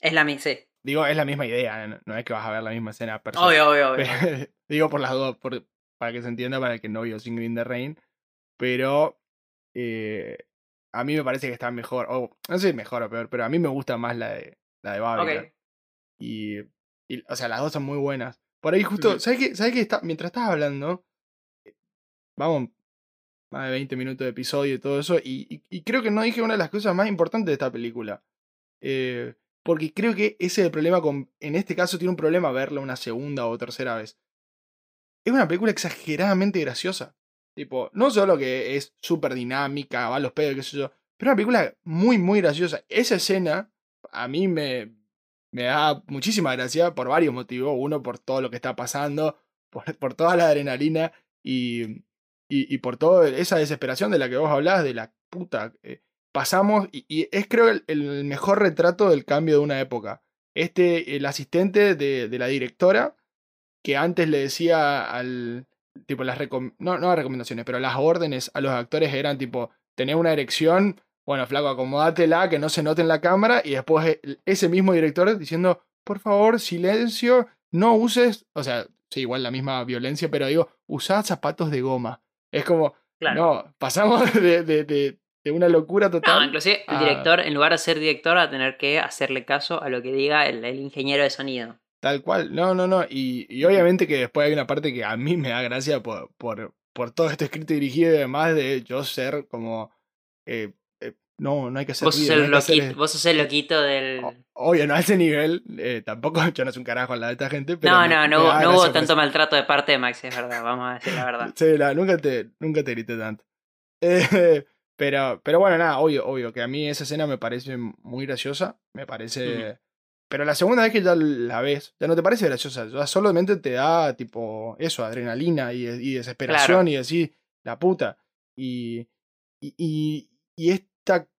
es la misma, sí. Digo, es la misma idea, no, no es que vas a ver la misma escena per se. Obvio, obvio, obvio. Pero- digo por las dos, por- para que se entienda, para el que no vio Singing in the Rain. Pero eh, a mí me parece que está mejor, o no sé si mejor o peor, pero a mí me gusta más la de, la de Babylon. Y, y, o sea, las dos son muy buenas. Por ahí justo. ¿sabes qué? ¿Sabes qué? Está, mientras estás hablando, eh, vamos, más de 20 minutos de episodio y todo eso, y, creo que no dije una de las cosas más importantes de esta película. Eh, porque creo que ese es el problema con, en este caso tiene un problema verla una segunda o tercera vez. Es una película exageradamente graciosa. Tipo, no solo que es súper dinámica, va a los pedos, qué sé yo, pero una película muy, muy graciosa. Esa escena a mí me, me da muchísima gracia por varios motivos. Uno, por todo lo que está pasando, por, por toda la adrenalina y, y, por toda esa desesperación de la que vos hablás, de la puta. eh, pasamos, y, es creo el, mejor retrato del cambio de una época. Este, el asistente de, de la directora, que antes le decía al. Tipo, las recom- no, no las recomendaciones, pero las órdenes a los actores eran tipo: tenés una erección, bueno, flaco, acomódatela, que no se note en la cámara, y después el- ese mismo director diciendo: por favor, silencio, no uses. O sea, sí, igual la misma violencia, pero digo, usá zapatos de goma. Es como, Claro. no, pasamos de, de, de, de una locura No, total. inclusive el director, en lugar de ser director, va a tener que hacerle caso a lo que diga el, el ingeniero de sonido. Tal cual, no, no, no. Y, y obviamente que después hay una parte que a mí me da gracia por, por, por todo esto escrito y dirigido y demás de yo ser como... eh, no, no hay que hacer Vos sos, el no que hacer- loquito, vos sos el loquito del... Obvio, no a ese nivel. eh, tampoco yo no soy un carajo al lado de esta gente. Pero No, no, no, da hubo- no hubo tanto eso. maltrato de parte de Max, es verdad, vamos a decir la verdad. Sí, la- nunca, te, nunca te grité tanto. Eh, pero, pero bueno, nada, obvio, obvio, que a mí esa escena me parece muy graciosa. Me parece. Pero la segunda vez que ya la ves, ya no te parece graciosa. Ya solamente te da, tipo, eso, adrenalina y, y desesperación y decir, la puta. Y, y, y, y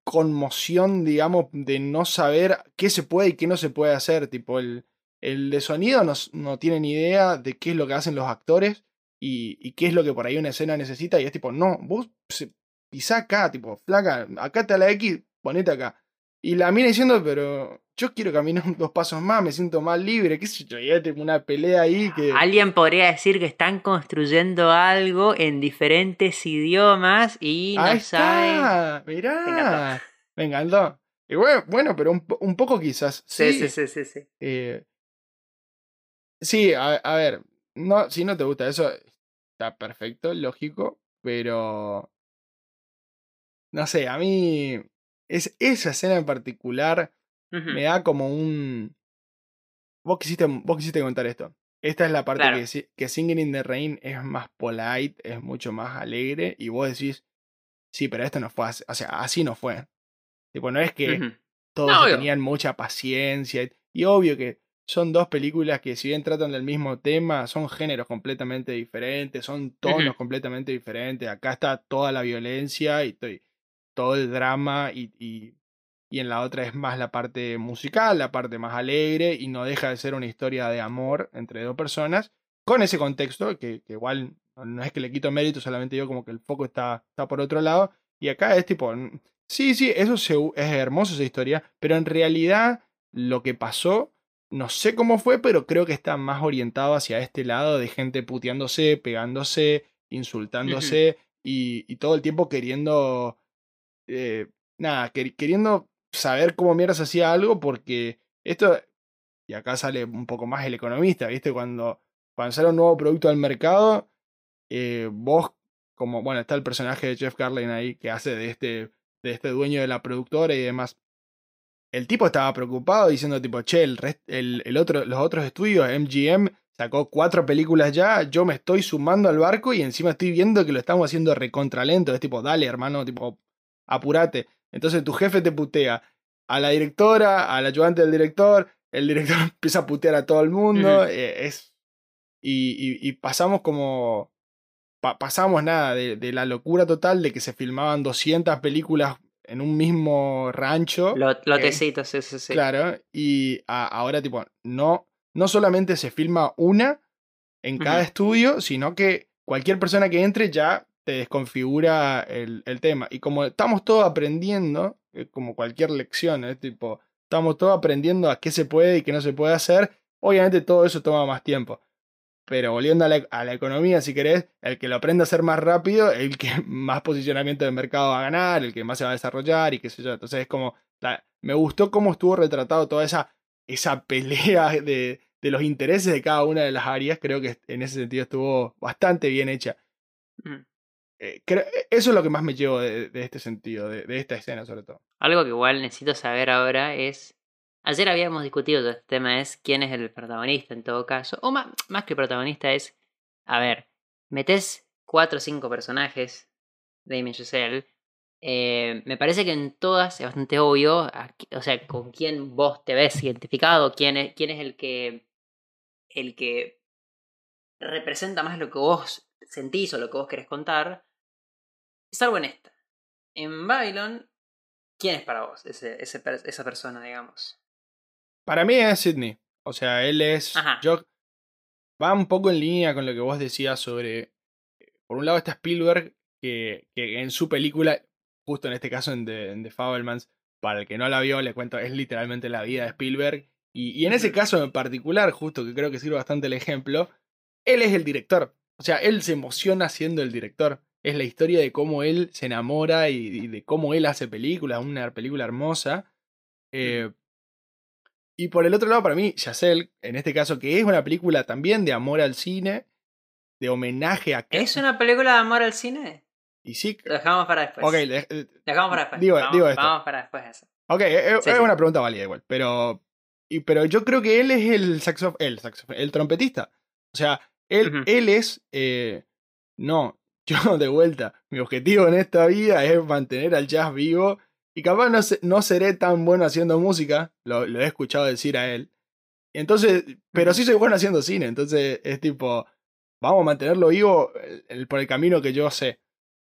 conmoción, digamos, de no saber qué se puede y qué no se puede hacer. Tipo, el, el de sonido no, no tiene ni idea de qué es lo que hacen los actores y, y qué es lo que por ahí una escena necesita. Y es tipo, no, vos pisá acá, tipo, flaca, acá está la X, ponete acá. Y la mina diciendo, pero yo quiero caminar dos pasos más, me siento más libre, qué sé yo, y hay tipo una pelea ahí que... Alguien podría decir que están construyendo algo en diferentes idiomas y no Ahí saben... está, Me mirá. encantó. Me encantó. Y bueno, bueno, pero un poco quizás. Sí, sí, sí, sí, sí. Eh, sí, a, a ver, no, si no te gusta eso, está perfecto, lógico, pero no sé, a mí es, esa escena en particular me da como un... Vos quisiste, vos quisiste contar esto. Esta es la parte Claro. que, que Singing in the Rain es más polite, es mucho más alegre, y vos decís, sí, pero esto no fue así, o sea, así no fue. Tipo, no es que todos No, tenían mucha paciencia. Y obvio que son dos películas que si bien tratan del mismo tema, son géneros completamente diferentes, son tonos completamente diferentes. Acá está toda la violencia y, to- todo el drama y, y, y en la otra es más la parte musical, la parte más alegre y no deja de ser una historia de amor entre dos personas con ese contexto que, que igual no es que le quito mérito, solamente digo como que el foco está, está por otro lado y acá es tipo, sí, sí, eso es hermoso esa historia, pero en realidad lo que pasó no sé cómo fue, pero creo que está más orientado hacia este lado de gente puteándose, pegándose, insultándose y, y, todo el tiempo queriendo, eh, nada, queriendo saber cómo mierda se hacía algo porque esto, y acá sale un poco más el economista, ¿viste? Cuando, cuando sale un nuevo producto al mercado, eh, vos, como, bueno, está el personaje de Jeff Garlin ahí que hace de este, de este dueño de la productora y demás el tipo estaba preocupado diciendo tipo, che, el, el, otro, los otros estudios, MGM, sacó cuatro películas ya, yo me estoy sumando al barco y encima estoy viendo que lo estamos haciendo recontralento. Es tipo, dale, hermano, tipo, apurate. Entonces tu jefe te putea a la directora, al ayudante del director, el director empieza a putear a todo el mundo. Eh, es. Y, y, pasamos como. pasamos nada de, de, la locura total de que se filmaban 200 películas en un mismo rancho. lotecitos, sí, sí, sí. Claro, y ahora tipo, no, no solamente se filma una en cada estudio, sino que cualquier persona que entre ya te desconfigura el, el tema. Y como estamos todos aprendiendo, eh, como cualquier lección, es tipo, estamos todos aprendiendo a qué se puede y qué no se puede hacer, obviamente todo eso toma más tiempo. Pero volviendo a la, economía, si querés, el que lo aprenda a hacer más rápido, el que más posicionamiento de mercado va a ganar, el que más se va a desarrollar y qué sé yo. Entonces es como, me gustó cómo estuvo retratado toda esa, esa pelea de, de los intereses de cada una de las áreas. Creo que en ese sentido estuvo bastante bien hecha. Mm. Eh, eso es lo que más me llevo de, este sentido, de, esta escena sobre todo. Algo que igual necesito saber ahora es Ayer habíamos discutido todo este tema, es quién es el protagonista en todo caso. O más, más que protagonista es, a ver, metes cuatro o cinco personajes de Damien Giselle. Eh, me parece que en todas es bastante obvio, o sea, con quién vos te ves identificado, quién es, quién es el que el que representa más lo que vos sentís o lo que vos querés contar. Salvo en esta. En Babylon, ¿quién es para vos ese, esa persona, digamos? Para mí es Sidney. O sea, él es. Yo, va un poco en línea con lo que vos decías sobre. Por un lado está Spielberg, que, que en su película, justo en este caso en The, en The Fablemans, para el que no la vio, le cuento, es literalmente la vida de Spielberg. Y, y en ese caso en particular, justo que creo que sirve bastante el ejemplo, él es el director. O sea, él se emociona siendo el director. Es la historia de cómo él se enamora y, de cómo él hace películas, una película hermosa. Eh, y por el otro lado, para mí, Yacel, en este caso, que es una película también de amor al cine, de homenaje a... ¿Es una película de amor al cine? Y sí... Lo dejamos para después. Ok, eh, dejamos para después. Digo, vamos, digo esto. Vamos para después eso. Ok, eh, es, una pregunta válida igual, pero... Y, pero yo creo que él es el saxo, el, el trompetista. O sea, él, él es... Eh, no, yo de vuelta, mi objetivo en esta vida es mantener al jazz vivo y capaz no, no seré tan bueno haciendo música, lo, he escuchado decir a él. Entonces, pero sí soy bueno haciendo cine, entonces es tipo, vamos a mantenerlo vivo por el camino que yo sé.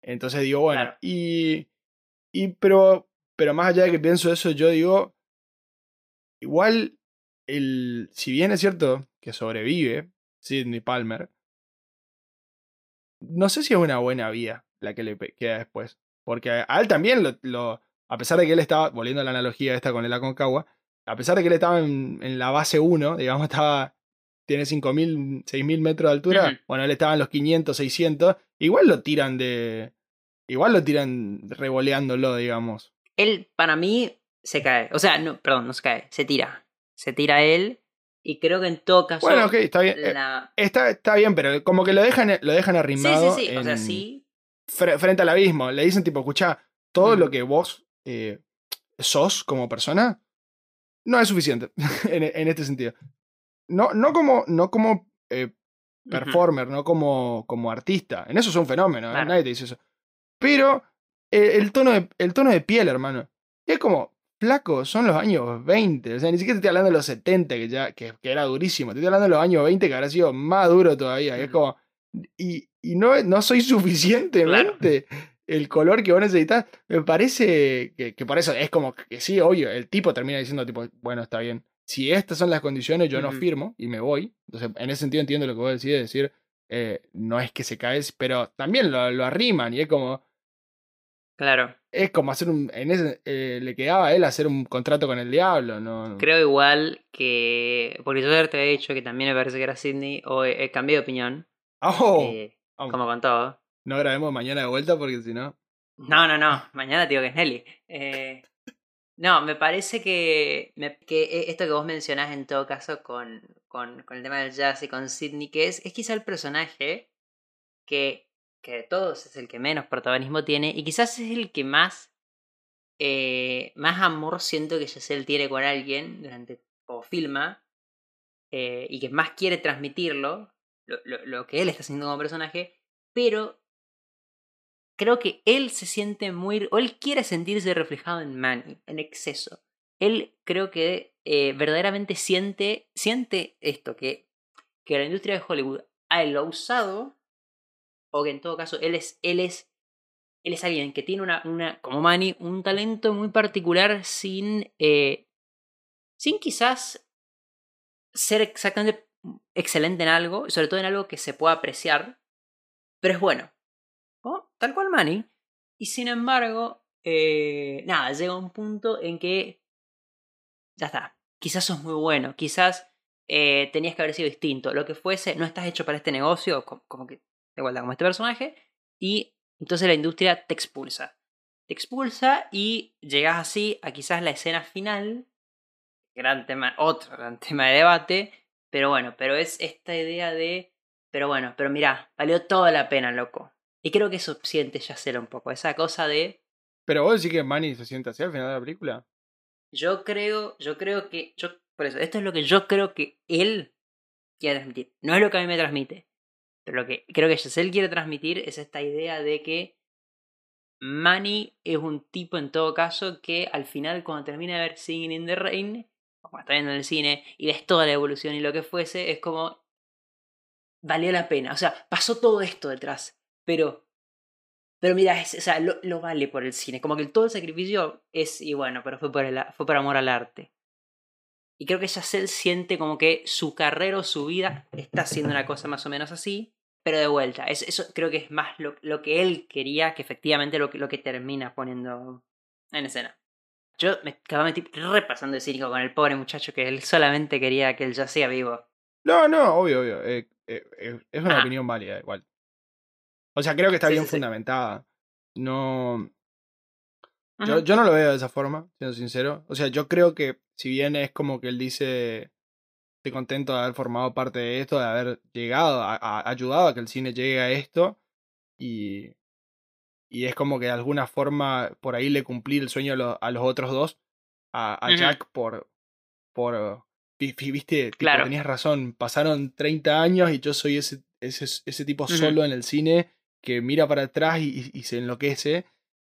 Entonces digo, bueno, y, y pero, pero más allá de que pienso eso, yo digo, igual, el, si bien es cierto que sobrevive Sidney Palmer, no sé si es una buena vía la que le queda después. Porque a él también lo, a pesar de que él estaba, volviendo a la analogía esta con el Aconcagua, a pesar de que él estaba en, la base 1, digamos, estaba, tiene 5.000, 6.000 metros de altura, bueno, él estaba en los 500, 600, igual lo tiran de, igual lo tiran revoleándolo, digamos. Él, para mí, se cae, o sea, no, perdón, no se cae, se tira, se tira él, y creo que en todo caso. Bueno, ok, está bien. Eh, está, está bien, pero como que lo dejan, lo dejan arrimado. Sí, sí, sí. o sea, sí. frente al abismo. Le dicen, tipo, escucha, todo lo que vos eh, sos como persona, no es suficiente en, este sentido. No, no como, no como eh, performer, no como, como artista. En eso es un fenómeno, ¿eh? nadie te dice eso. Pero el, tono de, el tono de piel, hermano, es como, flaco, son los años 20. O sea, ni siquiera te estoy hablando de los 70, que ya que, era durísimo. Te estoy hablando de los años 20, que habrá sido más duro todavía. Es como, y, y no, no soy suficientemente el color que vos necesitas, me parece que, que por eso es como que sí, obvio, el tipo termina diciendo tipo, bueno, está bien, si estas son las condiciones, yo no firmo y me voy. Entonces, en ese sentido entiendo lo que vos decís, de decir, eh, no es que se cae, pero también lo, lo arriman y es como, Claro. es como hacer un, en ese, eh, le quedaba a él hacer un contrato con el diablo, no. Creo igual que. Porque yo te había dicho que también me parece que era Sidney, o he, he cambiado de opinión. Oh, eh, como con todo. no grabemos mañana de vuelta porque si no. No, no, no. Mañana te digo que es Nelly. Eh, no, me parece que, me- que esto que vos mencionás en todo caso con, con, con el tema del jazz y con Sidney, que es, es quizá el personaje que, que de todos es el que menos protagonismo tiene y quizás es el que más, eh, más amor siento que Giselle tiene con alguien durante o filma eh, y que más quiere transmitirlo, lo, lo- que él está haciendo como personaje, pero creo que él se siente muy, o él quiere sentirse reflejado en Manny, en exceso. Él creo que eh, verdaderamente siente, siente esto, que, que la industria de Hollywood a él lo ha usado, o que en todo caso él es, él es, él es alguien que tiene una, una como Manny, un talento muy particular sin, eh, sin quizás ser exactamente excelente en algo, sobre todo en algo que se pueda apreciar, pero es bueno. ¿no? Tal cual Manny. Y sin embargo, eh, nada, llega un punto en que ya está. Quizás sos muy bueno, quizás eh, tenías que haber sido distinto, lo que fuese, no estás hecho para este negocio, como que, igualdad, como este personaje, y entonces la industria te expulsa. Te expulsa y llegas así a quizás la escena final, gran tema, otro gran tema de debate, pero bueno, pero es esta idea de, pero bueno, pero mirá, valió toda la pena, loco. Y creo que eso siente Yacela un poco, esa cosa de, Pero vos decís que Manny se siente así al final de la película. yo creo, yo creo que, yo, por eso, esto es lo que yo creo que él quiere transmitir. No es lo que a mí me transmite, pero lo que creo que Giselle quiere transmitir es esta idea de que Manny es un tipo en todo caso que al final cuando termina de ver Singing in the Rain, o cuando está viendo en el cine y ves toda la evolución y lo que fuese, es como valió la pena. O sea, pasó todo esto detrás, pero pero mira, es, o sea, lo, lo vale por el cine. Como que todo el sacrificio es, y bueno, pero fue por, fue por amor al arte. Y creo que Yacel siente como que su carrera o su vida está haciendo una cosa más o menos así, pero de vuelta. Es, eso creo que es más lo, lo que él quería que efectivamente lo que, lo que termina poniendo en escena. Yo me acababa repasando de cínico con el pobre muchacho que él solamente quería que él ya sea vivo. No, no, obvio, obvio. eh, eh, eh, es una Ah. opinión válida, igual. O sea, creo que está Sí, bien sí, sí. fundamentada. No. Yo, yo no lo veo de esa forma, siendo sincero. O sea, yo creo que si bien es como que él dice, estoy contento de haber formado parte de esto, de haber llegado, a, a- ayudado a que el cine llegue a esto, y, y es como que de alguna forma por ahí le cumplí el sueño a, lo- a los otros dos, a. Jack por, por, vi- vi- viste, tipo, Claro. tenías razón, pasaron 30 años y yo soy ese, ese, ese tipo solo en el cine que mira para atrás y, y- y se enloquece.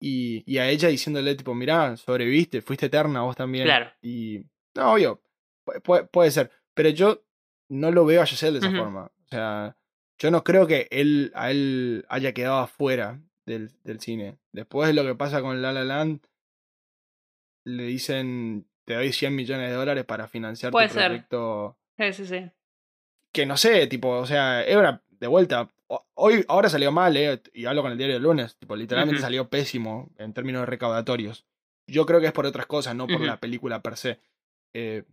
Y, y a ella diciéndole, tipo, mirá, sobreviviste, fuiste eterna vos también. Claro. Y. No, obvio. pu- Puede, puede ser. Pero yo no lo veo a Giselle de esa forma. O sea, yo no creo que él, a él haya quedado afuera del, del cine. Después de lo que pasa con La La Land, le dicen, te doy 100 millones de dólares para financiar Puede tu ser. proyecto Sí, sí, sí. que no sé, tipo, o sea, es una de vuelta. Hoy, ahora salió mal, eh, y hablo con el diario del lunes, tipo, literalmente salió pésimo en términos recaudatorios. Yo creo que es por otras cosas, no por la película per se. Eh,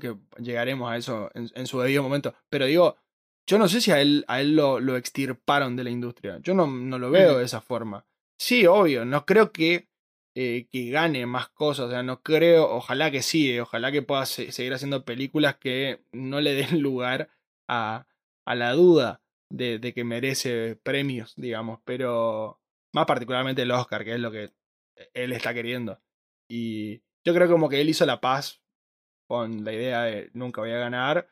que llegaremos a eso en, en su debido momento. Pero digo, yo no sé si a él, a él lo, lo extirparon de la industria. Yo no, no lo veo de esa forma. Sí, obvio, no creo que, eh, que gane más cosas. O sea, no creo, ojalá que sí, eh, ojalá que pueda se- seguir haciendo películas que no le den lugar a, a la duda de, de que merece premios, digamos. Pero más particularmente el Oscar, que es lo que él está queriendo. Y yo creo como que él hizo la paz con la idea de nunca voy a ganar.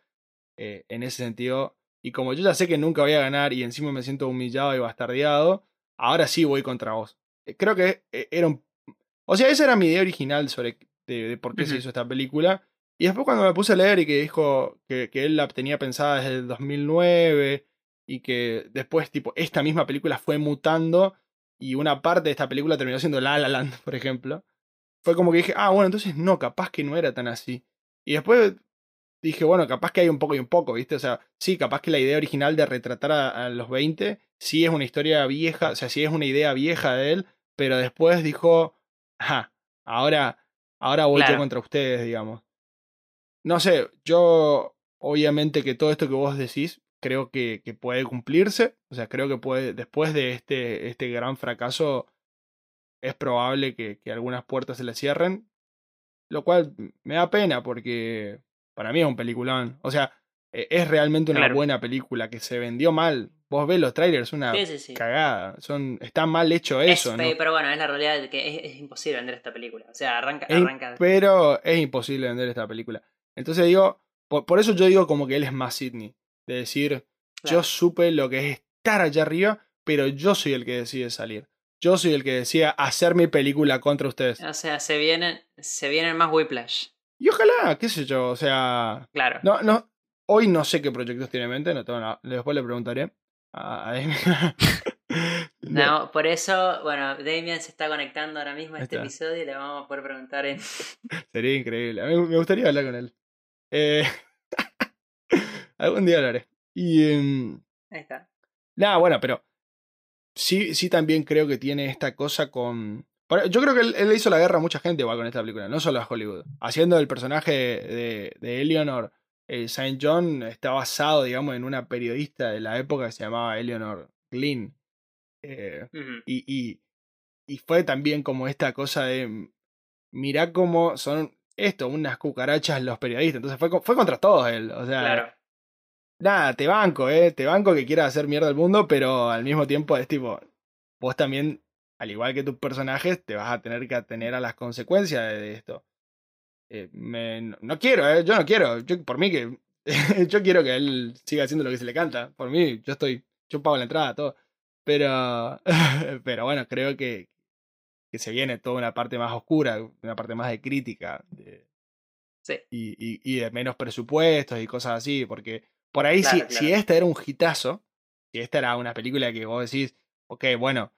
eh, en ese sentido. Y como yo ya sé que nunca voy a ganar y encima me siento humillado y bastardeado, ahora sí voy contra vos. Eh, Creo que eh, era un... O sea, esa era mi idea original sobre de, de por qué se hizo esta película. Y después cuando me puse a leer y que dijo que, que él la tenía pensada desde el 2009 y que después, tipo, esta misma película fue mutando y una parte de esta película terminó siendo La La Land, por ejemplo, fue como que dije, ah, bueno, entonces no, capaz que no era tan así. Y después dije, bueno, capaz que hay un poco y un poco, ¿viste? O sea, sí, capaz que la idea original de retratar a, los 20 sí es una historia vieja, o sea, sí es una idea vieja de él, pero después dijo, ajá, ahora, ahora voy yo contra ustedes, digamos. No sé, yo, obviamente que todo esto que vos decís, creo que, que puede cumplirse, o sea, creo que puede, después de este, este gran fracaso, es probable que, que algunas puertas se le cierren, lo cual me da pena porque para mí es un peliculón. O sea, e, es realmente una buena película que se vendió mal. Vos ves los trailers, una cagada. Son, está mal hecho eso. Pero bueno, es la realidad de que es, imposible vender esta película. O sea, arranca. arranca... Pero es imposible vender esta película. Entonces digo, por, eso yo digo como que él es más Sidney. De decir, yo supe lo que es estar allá arriba, pero yo soy el que decide salir. Yo soy el que decía hacer mi película contra ustedes. O sea, se vienen, se vienen más Whiplash. Y ojalá, qué sé yo, o sea. Claro. No, no. Hoy no sé qué proyectos tiene en mente, no tengo nada. Después le preguntaré a, no, por eso, bueno, Damien se está conectando ahora mismo a este episodio y le vamos a poder preguntar en. Sería increíble. A mí me gustaría hablar con él. Eh... Algún día hablaré. Y. Em, Ahí está. Nada, bueno, pero sí, sí también creo que tiene esta cosa con... Yo creo que él, le hizo la guerra a mucha gente igual con esta película, no solo a Hollywood. Haciendo el personaje de, de Eleanor eh, St. John está basado, digamos, en una periodista de la época que se llamaba Eleanor Glynn. Eh, y, y, fue también como esta cosa de, mirá cómo son esto, unas cucarachas los periodistas. Entonces fue, fue contra todos él. O sea, claro nada, te banco, eh, te banco que quieras hacer mierda al mundo, pero al mismo tiempo es tipo, vos también, al igual que tus personajes, te vas a tener que atener a las consecuencias de esto. Eh, no quiero, eh, yo no quiero, yo, por mí que, yo quiero que él siga haciendo lo que se le canta, por mí, yo estoy, yo pago la entrada, todo. Pero, pero bueno, creo que, que se viene toda una parte más oscura, una parte más de crítica. De, sí. y, y, y, de menos presupuestos y cosas así, porque por ahí, si, si esta era un hitazo, si esta era una película que vos decís, ok, bueno,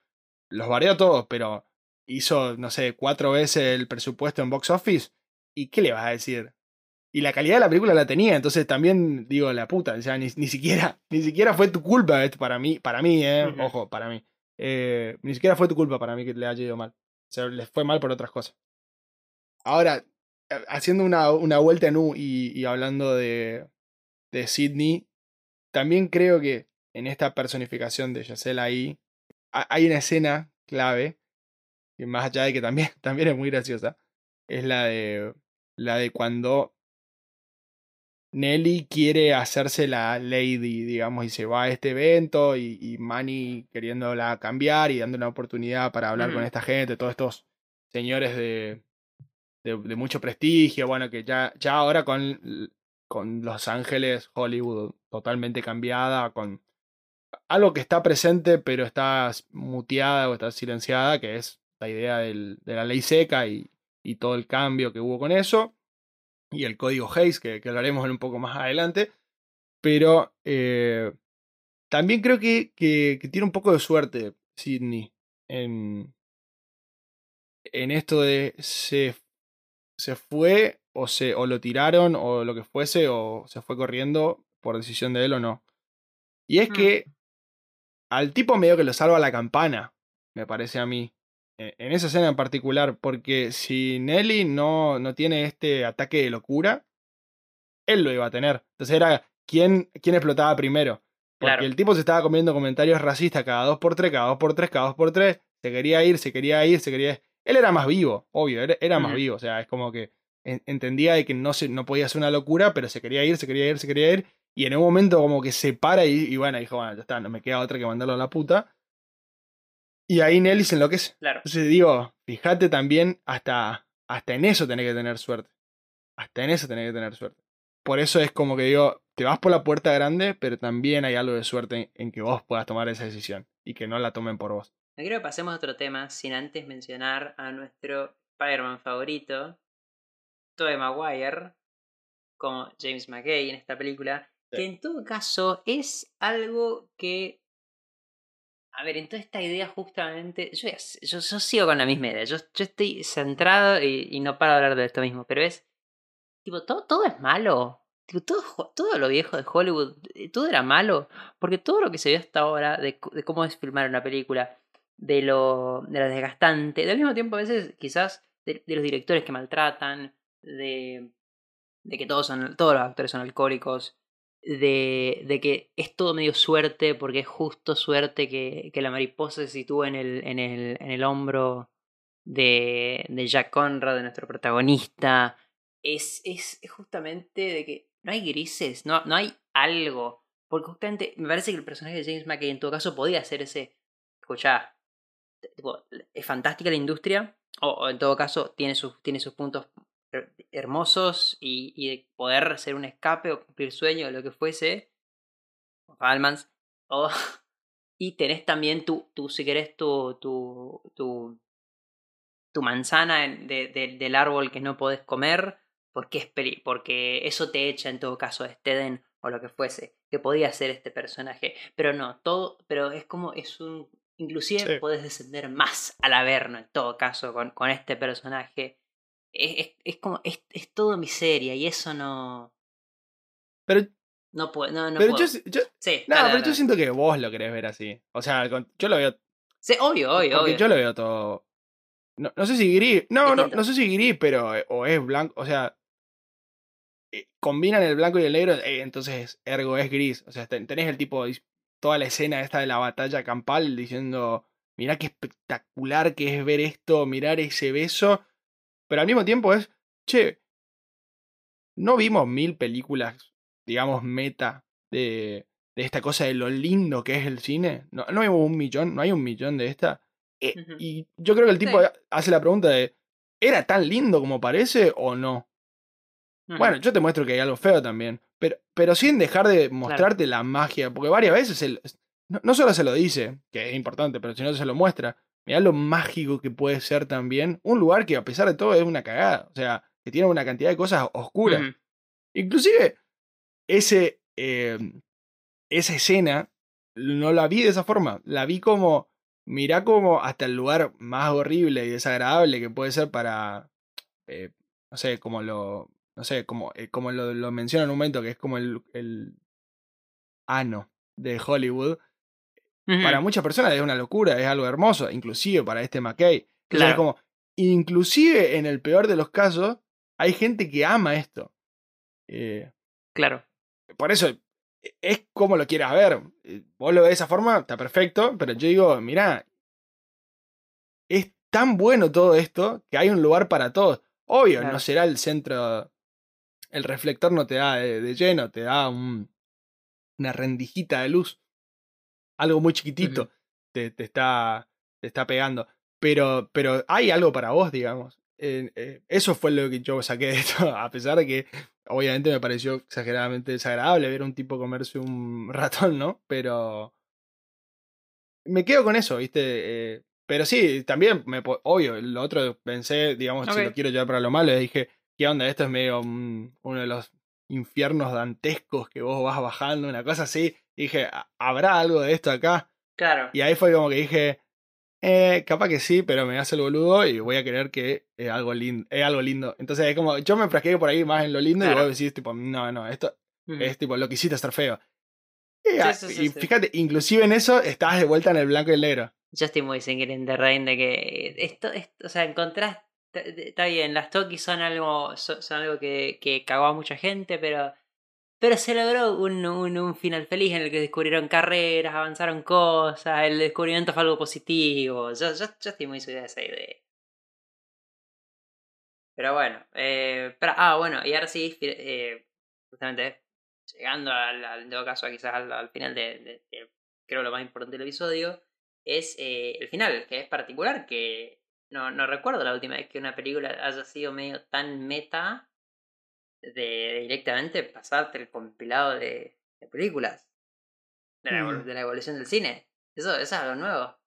los varió todos, pero hizo, no sé, cuatro veces el presupuesto en box office, ¿y qué le vas a decir? Y la calidad de la película la tenía, entonces también digo, la puta, o sea, ni, ni siquiera, ni siquiera fue tu culpa esto para mí, para mí, eh, ojo, para mí. Eh, ni siquiera fue tu culpa para mí que le haya ido mal. O sea, les fue mal por otras cosas. Ahora, eh, haciendo una, una vuelta en U y hablando de, de Sidney, también creo que en esta personificación de Yacel ahí hay una escena clave, que más allá de que también, también es muy graciosa, es la de, la de cuando Nelly quiere hacerse la lady, digamos, y se va a este evento y, y Manny queriéndola cambiar y dando una oportunidad para hablar con esta gente, todos estos señores de, de, de, mucho prestigio, bueno, que ya, ya ahora con con Los Ángeles, Hollywood totalmente cambiada, con algo que está presente pero está muteada o está silenciada, que es la idea de la ley seca y, y, todo el cambio que hubo con eso, y el código Hayes, que, que hablaremos un poco más adelante, pero eh, también creo que, que, que, tiene un poco de suerte Sidney en, en esto de se, se fue o, se, o lo tiraron o lo que fuese o se fue corriendo por decisión de él o no. Y es mm. que al tipo medio que lo salva la campana, me parece a mí. E, en esa escena en particular, porque si Nelly no, no tiene este ataque de locura, él lo iba a tener. Entonces era quién, quién explotaba primero. Porque el tipo se estaba comiendo comentarios racistas cada dos por tres, cada dos por tres, cada dos por tres. Se quería ir, se quería ir, se quería. Él era más vivo, obvio, era, más vivo. O sea, es como que entendía de que no, se, no podía ser una locura, pero se quería ir, se quería ir, se quería ir. Y en un momento como que se para y, bueno, dijo, bueno, ya está, no me queda otra que mandarlo a la puta. Y ahí Nelly se enloquece. Claro. Entonces digo, fíjate también, hasta, hasta en eso tenés que tener suerte. Hasta en eso tenés que tener suerte. Por eso es como que digo, te vas por la puerta grande, pero también hay algo de suerte en, que vos puedas tomar esa decisión y que no la tomen por vos. Me quiero que pasemos a otro tema sin antes mencionar a nuestro Spider-Man favorito, Tobey Maguire como James McKay en esta película, que en todo caso es algo que A ver, entonces esta idea justamente. Yo, yo, yo sigo con la misma idea. Yo, yo estoy centrado y, y, no paro de hablar de esto mismo. Pero es. Tipo, todo, todo es malo. Tipo, todo, todo lo viejo de Hollywood, eh, todo era malo. Porque todo lo que se vio hasta ahora, de, de cómo es filmar una película, de lo, de lo desgastante, al mismo tiempo a veces quizás de, de los directores que maltratan, de, que todos, son, todos los actores son alcohólicos, de, de, que es todo medio suerte, porque es justo suerte que, que la mariposa se sitúe en el, en el, en el hombro de, de Jack Conrad, de nuestro protagonista. Es, es, justamente de que no hay grises, no, no hay algo. Porque justamente me parece que el personaje de James McKay en todo caso podía ser ese. Escuchá, es fantástica la industria, o, o, en todo caso tiene sus, tiene sus puntos hermosos y, y, de poder ser un escape o cumplir sueño o lo que fuese, Almans, o, y tenés también tu, tu si querés, tu, tu, tu, tu manzana de, de, del árbol que no podés comer, porque, es peli porque eso te echa en todo caso de Steden o lo que fuese, que podía ser este personaje, pero no, todo, pero es como, es un, inclusive sí. podés descender más al averno en todo caso con, con este personaje es, es, como, es, es todo miseria y eso no... Pero... No puedo, no, no pero puedo. Yo, yo, sí, no, dale, pero dale. yo siento que vos lo querés ver así. O sea, yo lo veo... Sí, obvio, obvio, obvio. yo lo veo todo... No, no sé si gris... No, no, no sé si gris, pero... eh, O es blanco, o sea... eh, Combinan el blanco y el negro, eh, entonces ergo es gris. O sea, ten- tenés el tipo... Toda la escena esta de la batalla campal diciendo... Mirá qué espectacular que es ver esto, mirar ese beso. Pero al mismo tiempo es... Che, no vimos mil películas, digamos, meta de, de esta cosa de lo lindo que es el cine. No, no hay un millón, no hay un millón de esta. Eh. Y yo creo que el tipo Sí. hace la pregunta de, ¿era tan lindo como parece o no? Bueno, yo te muestro que hay algo feo también, pero, pero sin dejar de mostrarte la magia, porque varias veces él, no, no solo se lo dice, que es importante, pero si no se lo muestra, mirá lo mágico que puede ser también un lugar que a pesar de todo es una cagada, o sea, que tiene una cantidad de cosas oscuras. Inclusive, ese, eh, esa escena no la vi de esa forma. La vi como, mirá como hasta el lugar más horrible y desagradable que puede ser para, eh, no sé, como lo, no sé, como, eh, como lo, lo menciona en un momento, que es como el, el ano de Hollywood. Para muchas personas es una locura, es algo hermoso, inclusive para este McKay. Claro. es como, inclusive en el peor de los casos, hay gente que ama esto. Eh, Claro. por eso e, es como lo quieras ver. Eh, Vos lo ves de esa forma, está perfecto, pero yo digo, mirá, es tan bueno todo esto que hay un lugar para todos. Obvio, Claro. no será el centro, el reflector no te da de, de lleno, te da un- una rendijita de luz. Algo muy chiquitito te, te está, te está pegando. Pero, pero hay algo para vos, digamos. Eh, eh, eso fue lo que yo saqué de esto, a pesar de que obviamente me pareció exageradamente desagradable ver a un tipo comerse un ratón, ¿no? Pero me quedo con eso, ¿viste? Eh, pero sí, también, me, obvio, lo otro pensé, digamos, si lo quiero llevar para lo malo, le dije, ¿qué onda? Esto es medio un- uno de los infiernos dantescos que vos vas bajando, una cosa así. Dije, "¿Ha- ¿habrá algo de esto acá? Claro. Y ahí fue como que dije, eh, capaz que sí, pero me hace el boludo y voy a creer que es algo lindo. Es algo lindo. Entonces es como, yo me enfrasqué por ahí más en lo lindo Claro. y vos decís, tipo, no, no, esto Ujú. es tipo lo que hiciste estar feo. Y, Sí, sí, y sí. fíjate, inclusive en eso estás de vuelta en el blanco y el negro. Yo estoy muy sin in the Rain de que esto, esto o sea, encontrás, está bien, las Toki son algo, son, son algo que, que cagó a mucha gente, pero, pero se logró un, un, un final feliz en el que descubrieron carreras, avanzaron cosas, el descubrimiento fue algo positivo. Yo, yo, yo estoy muy subido de esa idea. Pero bueno, eh, pero- ah, bueno, y ahora sí, eh, justamente llegando al, al- en todo caso quizás al, al final de- creo lo más importante del episodio, es eh, el final, que es particular, que no, no recuerdo la última vez que una película haya sido medio tan meta de directamente pasarte el compilado de, de películas de la, evol- Mm. de la evolución del cine. Eso, eso es algo nuevo.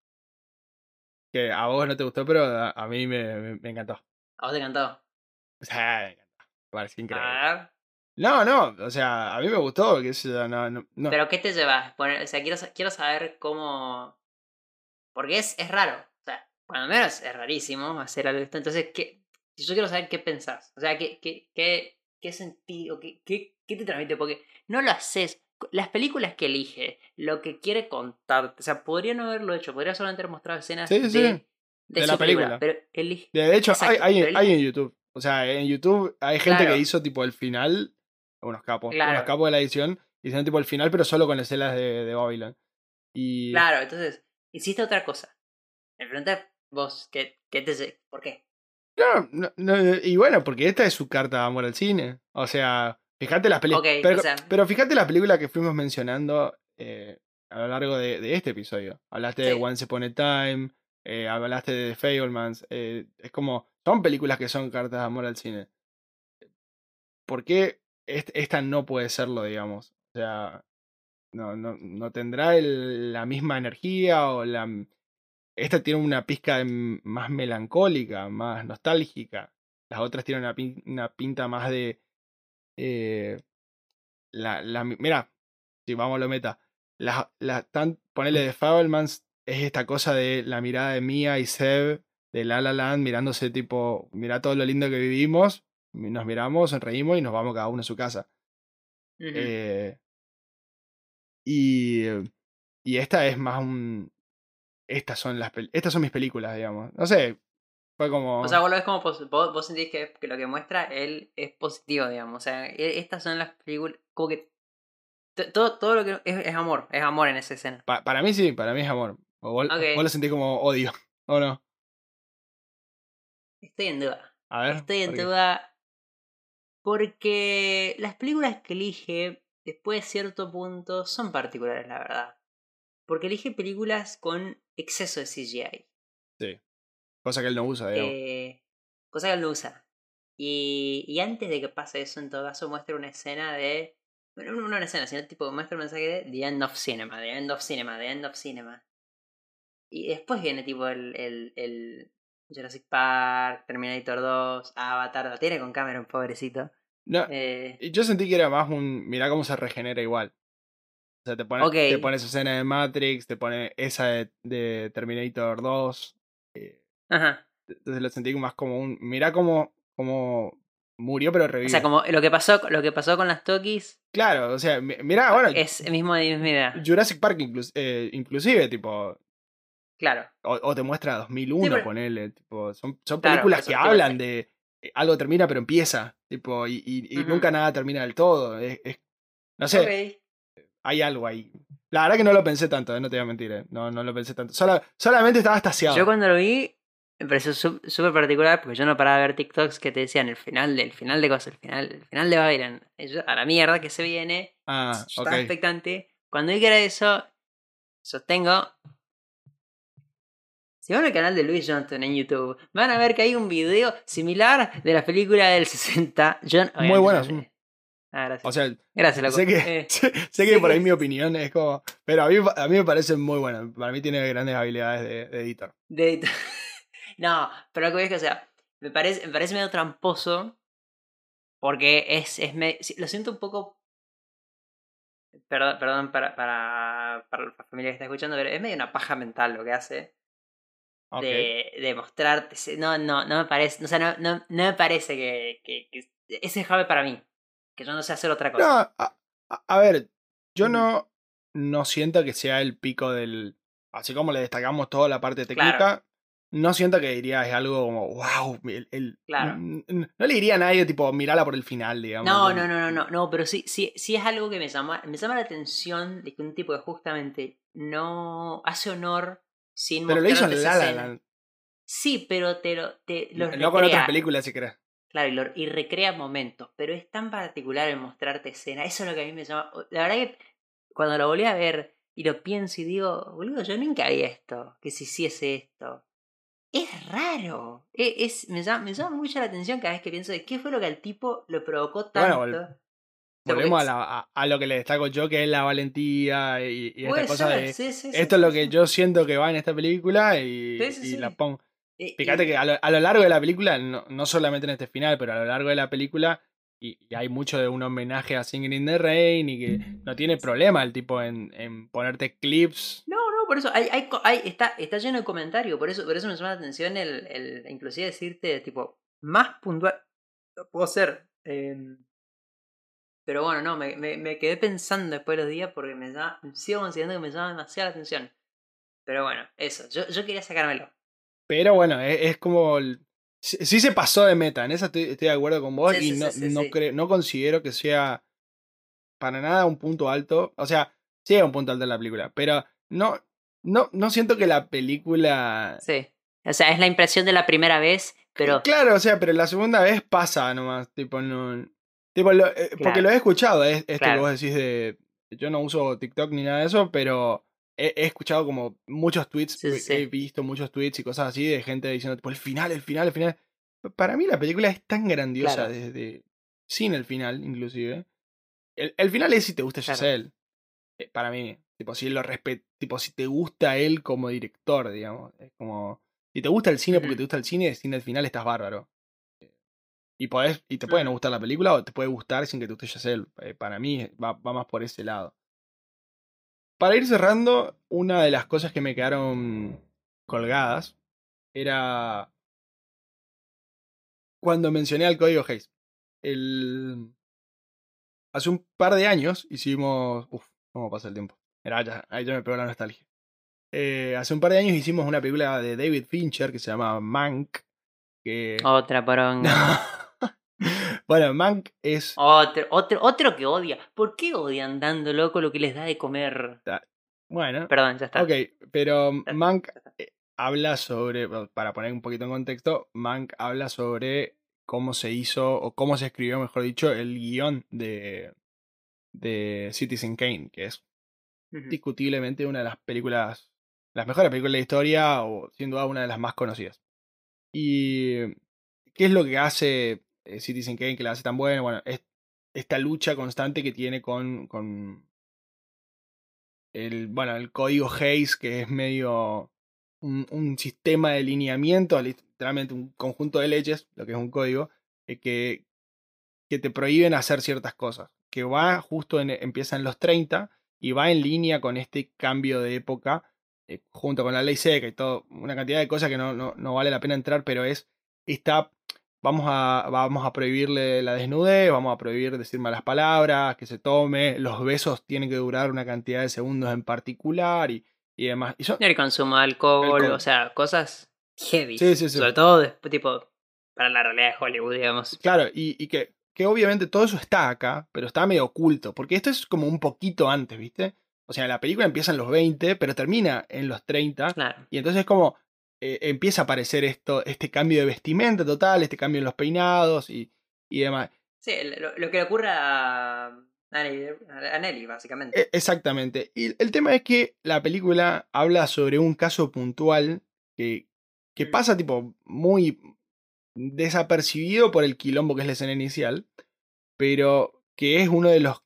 Que a vos no te gustó, pero a, a mí me, me, me encantó. ¿A vos te encantó? O sea, me encantó. Me pareció increíble. A ver. No, no, o sea, a mí me gustó, que eso, no, no, no. ¿Pero qué te llevas? O sea, quiero, quiero saber cómo... Porque es, es raro. O sea, cuando menos es rarísimo hacer algo de esto. Entonces, ¿qué? yo quiero saber qué pensás. O sea, qué, qué, qué, qué sentido, qué, qué, qué te transmite. Porque no lo haces. Las películas que elige, lo que quiere contarte. O sea, podría no haberlo hecho. Podría solamente haber mostrado escenas Sí, de, sí. de, De la película. Pero elige. De hecho, Exacto, hay, hay, hay en YouTube. O sea, en YouTube hay gente Claro. que hizo tipo el final, unos capos, Claro. unos capos de la edición, hicieron tipo el final, pero solo con escenas de, de Babylon. Y Claro, entonces, hiciste otra cosa. Me preguntas vos, ¿qué, qué te ¿Por qué? No, no, no, y bueno, porque esta es su carta de amor al cine. O sea, fíjate las películas. Pero, o sea- pero fíjate las películas que fuimos mencionando eh, a lo largo de, de este episodio. Hablaste de. Once Upon a Time, eh, hablaste de The Fablemans. eh, es como, son películas que son cartas de amor al cine. ¿Por qué est- esta no puede serlo, digamos? O sea, no, no, no tendrá el- la misma energía o la... Esta tiene una pizca más melancólica, más nostálgica. Las otras tienen una, pin- una pinta más de... eh, la, la, mi- mira, si vamos a lo meta. La, la, tan, ponele de Fablemans es esta cosa de la mirada de Mia y Seb de La La Land mirándose tipo, mira todo lo lindo que vivimos, nos miramos, sonreímos y nos vamos cada uno a su casa. Eh, y, y esta es más un... Estas son, las, estas son mis películas, digamos. No sé, fue como... O sea, vos lo ves como vos, vos sentís que, que lo que muestra él es positivo, digamos. O sea, e- estas son las películas. Como que. to- Todo, todo lo que. Es, es amor, es amor en esa escena. pa- para mí sí, para mí es amor. O vos, lo sentís como odio, ¿o no? Estoy en duda. A ver. Estoy en duda. Porque las películas que elige, después de cierto punto, son particulares, la verdad. Porque elige películas con exceso de CGI. Cosa que él no usa, digamos. Eh, cosa que él no usa. Y, y antes de que pase eso, en todo caso, muestra una escena de. Bueno, no una escena, sino tipo muestra un mensaje de The End of Cinema, The End of Cinema, The End of Cinema. Y después viene tipo el, el, el Jurassic Park, Terminator 2, Avatar, la tiene con Cameron, pobrecito. No, Eh, y yo sentí que era más un. Mirá cómo se regenera igual. Sea, te pone, Ok. te pone esa escena de Matrix, te pone esa de, de Terminator 2. eh, ajá. entonces lo sentí más como un. Mirá cómo, cómo murió, pero revivió. O sea, como lo que pasó, lo que pasó con las Tokis Claro, o sea, mi- mirá, bueno, es el mismo idea. Jurassic Park inclus- eh, inclusive, tipo. Claro. O, o te muestra 2001, Sí, pero- ponele. Tipo, son, son películas que hablan de. eh, Algo termina, pero empieza. Tipo, y, y- y nunca nada termina del todo. es- es- no sé. Hay algo ahí. La verdad que no lo pensé tanto, eh, no te voy a mentir. eh, No, no lo pensé tanto. Sola- solamente estaba estaciado. Yo cuando lo vi me pareció súper particular porque yo no paraba de ver TikToks que te decían el final del final de cosas, el final, el final de Babylon. A la mierda que se viene. Ah, yo estaba expectante. Cuando vi que era eso, sostengo. Si van al canal de Luis Johnston en YouTube, van a ver que hay un video similar de la película del 60. Yo, Muy bueno, obviamente- Ah, gracias. O sea, gracias, loco. sé que, Eh, sé, que por ahí mi opinión es como. Pero a mí, a mí me parece muy bueno. Para mí tiene grandes habilidades de, de editor. De... no, pero lo que voy es que, o sea, me parece, me parece medio tramposo. Porque es, es me- sí, lo siento un poco. Perdón, perdón para, para, para la familia que está escuchando, pero es medio una paja mental lo que hace. De, de mostrarte. No, no, no me parece. O sea, no, no, no me parece que, que, que- Ese es Jave para mí. Que yo no sé hacer otra cosa. No, a, a- a ver, yo no, no siento que sea el pico del. Así como le destacamos toda la parte técnica, Claro. no siento que diría es algo como, wow, el, el- Claro. no le diría a nadie, tipo, mirala por el final, digamos. No, no, no, no, no, no, pero sí, sí, sí es algo que me llama, me llama la atención de que un tipo que justamente no hace honor sin Pero lo hizo en La La. Land. Sí, pero te lo, te No con otras películas, si querés. Claro, y, lo- y recrea momentos, pero es tan particular el mostrarte escena. Eso es lo que a mí me llama. La verdad que cuando lo volví a ver y lo pienso y digo, boludo, yo nunca vi esto, que se hiciese esto. Es raro. E- Es, me, llama, me llama mucho la atención cada vez que pienso de qué fue lo que al tipo lo provocó tanto. Bueno, Volvemos a, la- a- a lo que le destaco yo, que es la valentía y, y esta Puede cosa ser, de. sí, sí, sí, Esto es lo que yo siento que va en esta película y, y la pongo. Y- Fíjate que a lo, a lo largo de la película, no, no solamente en este final, pero a lo largo de la película, y, y hay mucho de un homenaje a Singing in the Rain y que no tiene problema el tipo en, en ponerte clips. No, no, por eso hay, hay, está, está lleno de comentarios, por eso, por eso me llama la atención el, el inclusive decirte, tipo, más puntual. Puedo ser. em, pero bueno, no, me, me, me quedé pensando después de los días porque me llama, sigo considerando que me llama demasiada la atención. Pero bueno, eso, yo, yo quería sacármelo. Pero bueno, es, es como. el- sí, sí se pasó de meta, en eso estoy, estoy de acuerdo con vos Sí, y no, no, creo- no considero que sea para nada un punto alto. O sea, sí es un punto alto en la película, pero no, no, no siento que la película. Sí. O sea, es la impresión de la primera vez, pero. Claro, o sea, pero la segunda vez pasa nomás. Tipo, no. Tipo, lo- eh, porque lo he escuchado, es, esto Claro. que vos decís de. Yo no uso TikTok ni nada de eso, pero he, he escuchado como muchos tweets, Sí, sí, sí. he visto muchos tweets y cosas así de gente diciendo, tipo, el final, el final, el final. Para mí la película es tan grandiosa Claro. desde. Sin el final, inclusive. El, el final es si te gusta Claro. Giselle. Eh, Para mí. Tipo, si lo respet tipo, si te gusta él como director, digamos. Es como. Si te gusta el cine porque te gusta el cine, sin el final estás bárbaro. Y podés, y te puede no gustar la película o te puede gustar sin que te guste Giselle. Eh, para mí va, va más por ese lado. Para ir cerrando, una de las cosas que me quedaron colgadas era cuando mencioné al código Hayes. El... Hace un par de años hicimos... Uf, ¿cómo pasa el tiempo? Era ya, ahí ya me pegó la nostalgia. Eh, hace un par de años hicimos una película de David Fincher que se llama Mank. Que... Otra poronga. bueno, Mank es... Otro, otro, otro que odia. ¿Por qué odian dando loco lo que les da de comer? Bueno, Perdón, ya está. ok, pero está, Mank está. eh, habla sobre, para poner un poquito en contexto, Mank habla sobre cómo se hizo, o cómo se escribió, mejor dicho, el guion de, de Citizen Kane, que es discutiblemente una de las películas, las mejores películas de la historia, o sin duda una de las más conocidas. Y ¿qué es lo que hace eh, Citizen Kane que la hace tan buena? Bueno, es esta lucha constante que tiene con, con el, bueno, el código Hayes, que es medio un, sistema de lineamiento, literalmente un conjunto de leyes, lo que es un código, eh, que, que te prohíben hacer ciertas cosas. Que va justo en, empieza en los 30 y va en línea con este cambio de época, eh, junto con la ley seca y todo, una cantidad de cosas que no, no, no vale la pena entrar, pero es esta. Vamos a, vamos a prohibirle la desnudez, vamos a prohibir decir malas palabras, que se tome, los besos tienen que durar una cantidad de segundos en particular y, y demás. Y son, El consumo de alcohol, Alcohol. o sea, cosas heavy. Sí, sí, sí. Sobre todo, después, tipo, para la realidad de Hollywood, digamos. Claro, y, y que, que obviamente todo eso está acá, pero está medio oculto, porque esto es como un poquito antes, ¿viste? O sea, la película empieza en los 20, pero termina en los 30, Claro. y entonces es como eh, empieza a aparecer esto, este cambio de vestimenta total, este cambio en los peinados y, y demás. Sí, lo, lo que le ocurre a, a Nelly, a Nelly, básicamente. E- exactamente. Y el tema es que la película habla sobre un caso puntual que, que Mm. pasa tipo muy desapercibido por el quilombo que es la escena inicial, pero que es uno de los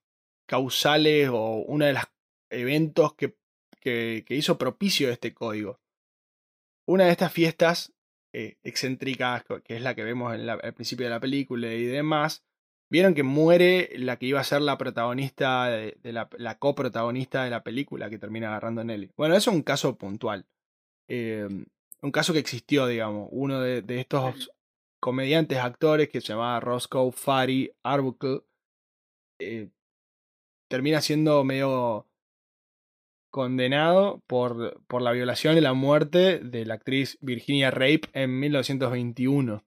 causales o uno de los eventos que, que, que hizo propicio este código. Una de estas fiestas eh, excéntricas, que es la que vemos en la- al principio de la película y demás, vieron que muere la que iba a ser la protagonista, de, de la, la coprotagonista de la película que termina agarrando a Nelly. Bueno, eso es un caso puntual. Eh, un caso que existió, digamos. Uno de, de estos comediantes, actores, que se llamaba Roscoe Fari Arbuckle, eh, termina siendo medio condenado por, por la violación y la muerte de la actriz Virginia Rape en 1921.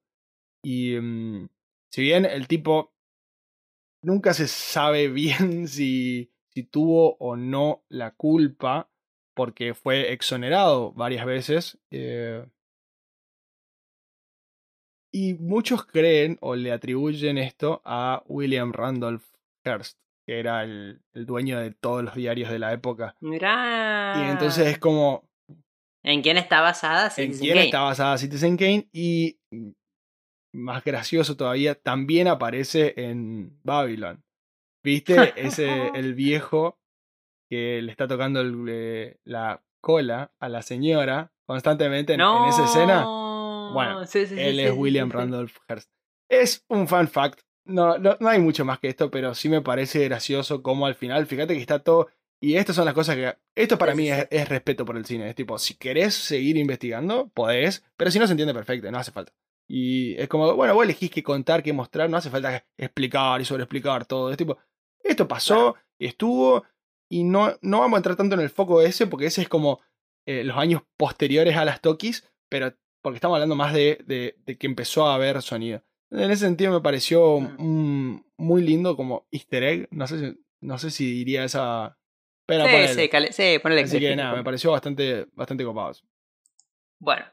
Y mm, si bien el tipo nunca se sabe bien si, si tuvo o no la culpa, porque fue exonerado varias veces, eh, y muchos creen o le atribuyen esto a William Randolph Hearst, que era el, el dueño de todos los diarios de la época. Mirá. Y entonces es como ¿En quién está basada? en Citizen quién Kane. está basada Citizen Kane y más gracioso todavía, también aparece en Babylon. ¿Viste? Ese, el viejo que le está tocando el, eh, la cola a la señora constantemente en, en esa escena. Bueno, Sí, sí, Él sí, es William. Randolph Hearst. Es un fan fact, no, no, no hay mucho más que esto, pero sí me parece gracioso cómo al final, fíjate que está todo. Y estas son las cosas que. Esto para Sí, mí es, respeto por el cine. Es tipo, si querés seguir investigando, podés, pero si no se entiende perfecto, no hace falta. Y es como, bueno, vos elegís qué contar, qué mostrar, no hace falta explicar y sobreexplicar todo. Es tipo, esto pasó, estuvo, y no, no vamos a entrar tanto en el foco de ese, porque ese es como eh, los años posteriores a las Tokis, pero porque estamos hablando más de, de- de que empezó a haber sonido. En ese sentido me pareció Mm. muy lindo como easter egg, no sé si, no sé si diría esa... Pero sí, ponele. sí, cale- sí, ponele Así que nada, me pareció bastante, bastante copado. Bueno,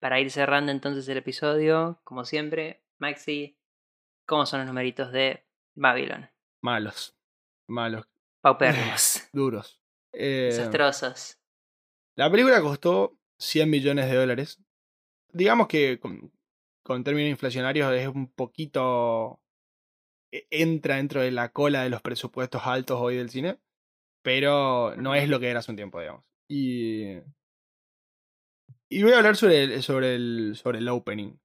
para ir cerrando entonces el episodio, como siempre, Maxi, ¿cómo son los numeritos de Babylon? Malos, malos, Paupérrimos, duros. Eh, desastrosos. La película costó 100 millones de dólares. Digamos que con, con términos inflacionarios es un poquito... e- Entra dentro de la cola de los presupuestos altos hoy del cine. Pero no es lo que era hace un tiempo, digamos. Y... Y voy a hablar sobre el, sobre el, sobre el opening.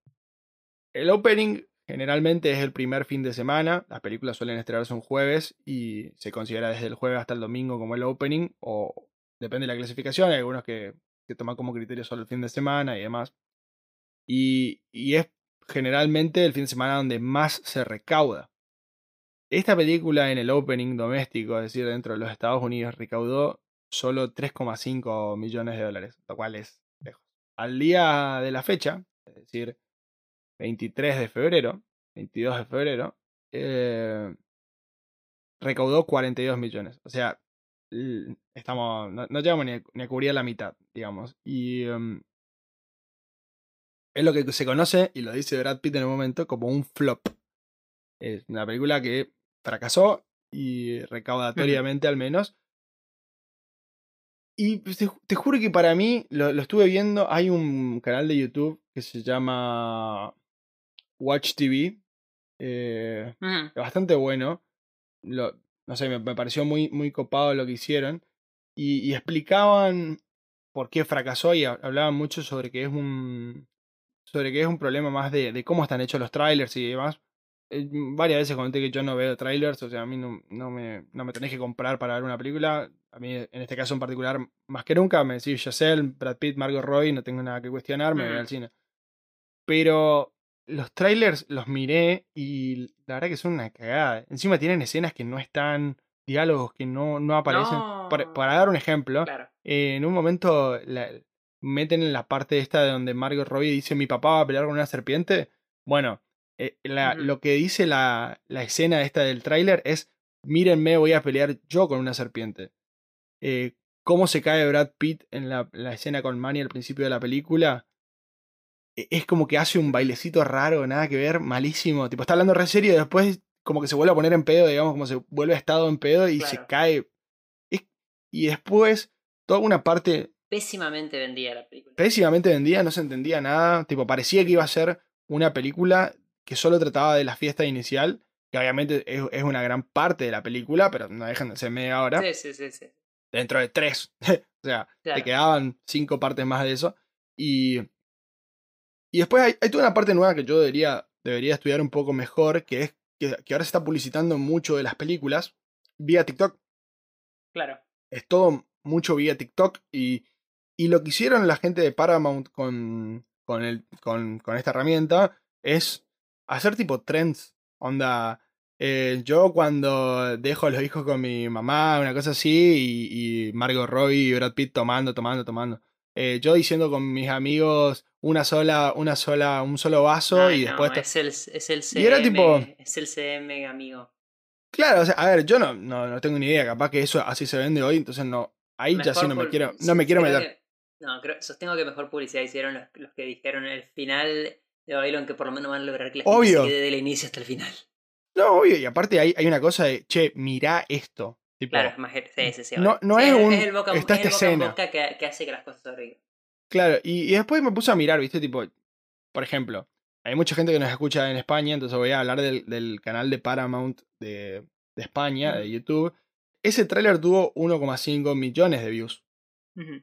El opening generalmente es el primer fin de semana. Las películas suelen estrenarse un jueves y se considera desde el jueves hasta el domingo como el opening. O depende de la clasificación. Hay algunos que, que toman como criterio solo el fin de semana y demás. Y, es generalmente el fin de semana donde más se recauda. Esta película en el opening doméstico, es decir, dentro de los Estados Unidos, recaudó solo 3,5 millones de dólares, lo cual es lejos. Al día de la fecha, es decir, 23 de febrero, 22 de febrero, eh, recaudó 42 millones. O sea, estamos, no, no llegamos ni a, ni a cubrir la mitad, digamos. Y em, es lo que se conoce, y lo dice Brad Pitt en el momento, como un flop. Es una película que fracasó y recaudatoriamente al menos. Y te, ju- te juro que para mí, lo, lo estuve viendo, hay un canal de YouTube que se llama Watch TV. eh, Ujú. bastante bueno. Lo- no sé, me, me pareció muy, muy copado lo que hicieron. Y, y explicaban por qué fracasó y ha- hablaban mucho sobre que es un. Sobre que es un problema más de, de cómo están hechos los trailers y demás. Eh, varias veces comenté que yo no veo trailers, o sea, a mí no, no, me, no me tenés que comprar para ver una película. A mí, en este caso en particular, más que nunca, me decís Giselle, Brad Pitt, Margot Roy, no tengo nada que cuestionar, me voy Mm. al cine. Pero los trailers los miré y la verdad que son una cagada. Encima tienen escenas que no están, diálogos que no, no aparecen. Para, No. para dar un ejemplo, Claro. eh, en un momento la- meten en la parte esta de donde Margot Robbie dice mi papá va a pelear con una serpiente. Bueno, eh, la- lo que dice la, la escena esta del tráiler es mírenme, voy a pelear yo con una serpiente. Eh, cómo se cae Brad Pitt en la, la escena con Manny al principio de la película. e- Es como que hace un bailecito raro, nada que ver, malísimo. Tipo, está hablando re serio y después como que se vuelve a poner en pedo, digamos, como se vuelve a estado en pedo y se cae. Es- y después, toda una parte Pésimamente vendía la película. pésimamente vendida, no se entendía nada. Tipo, parecía que iba a ser una película que solo trataba de la fiesta inicial, que obviamente es, es una gran parte de la película, pero no dejan de ser media hora. Sí, sí, sí, sí. Dentro de tres. o sea, Claro. te quedaban cinco partes más de eso. Y, y después hay, hay toda una parte nueva que yo debería, debería estudiar un poco mejor, que es que, que ahora se está publicitando mucho de las películas vía TikTok Claro. es todo mucho vía TikTok y, y lo que hicieron la gente de Paramount con, con, el, con, con esta herramienta es hacer tipo trends. Onda, eh, yo cuando dejo a los hijos con mi mamá, una cosa así, y, y Margot Robbie y Brad Pitt tomando, tomando, tomando. Eh, yo diciendo con mis amigos una sola, una sola, un solo vaso Ay, y no, después... to- es, el, es el CM. Y era tipo- Es el CM, amigo. Claro, o sea, a ver, yo no, no, no tengo ni idea, capaz que eso así se vende hoy, entonces no, ahí ya sí no me quiero, no me quiero meter. No, creo, sostengo que mejor publicidad hicieron los, los que dijeron en el final de Babylon que por lo menos van a lograr que la gente Obvio. se quede del inicio hasta el final. No, obvio, y aparte hay, hay una cosa de, che, mirá esto. Tipo, Claro, es más, sí, sí, sí, No- no es un- el boca, está es el esta boca en escena. que, que hace que las cosas sobrevivan. claro, y, y después me puse a mirar, viste, tipo, por ejemplo, hay mucha gente que nos escucha en España, entonces voy a hablar del, del canal de Paramount de, de España, de. YouTube. Ese tráiler tuvo 1,5 millones de views,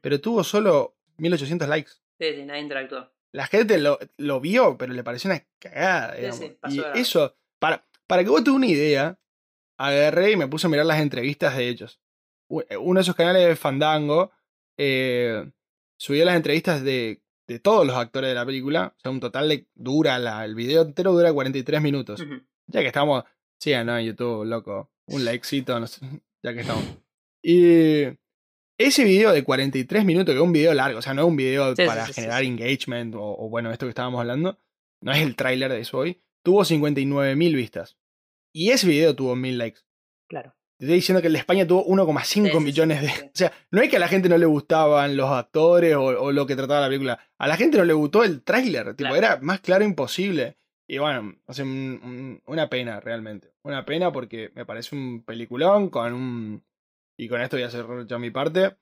Pero tuvo solo 1800 likes. Sí, sí, nadie interactuó. La gente lo, lo vio, pero le pareció una cagada. Sí, digamos. sí, pasó y eso, para, Para que vos te una idea, agarré y me puse a mirar las entrevistas de ellos. U- Uno de esos canales de Fandango eh, subió las entrevistas de, de todos los actores de la película. O sea, un total de dura, la, el video entero dura 43 minutos. Ya que estamos, sigan ¿no? en YouTube, loco. Un likecito, no sé, ya que estamos. Y ese video de 43 minutos, que es un video largo, o sea, no es un video Sí, para sí, generar sí. engagement o, o bueno, esto que estábamos hablando, no es el tráiler de eso hoy, tuvo 59.000 vistas. Y ese video tuvo 1.000 likes. Claro. Te estoy diciendo que el de España tuvo 1,5 Sí, sí, millones de... O sea, no es que a la gente no le gustaban los actores o, o lo que trataba la película. A la gente no le gustó el tráiler. Tipo, Claro. era más claro imposible. Y bueno, o sea, un- un- una pena realmente. Una pena porque me parece un peliculón con un... Y con esto voy a hacer ya mi parte.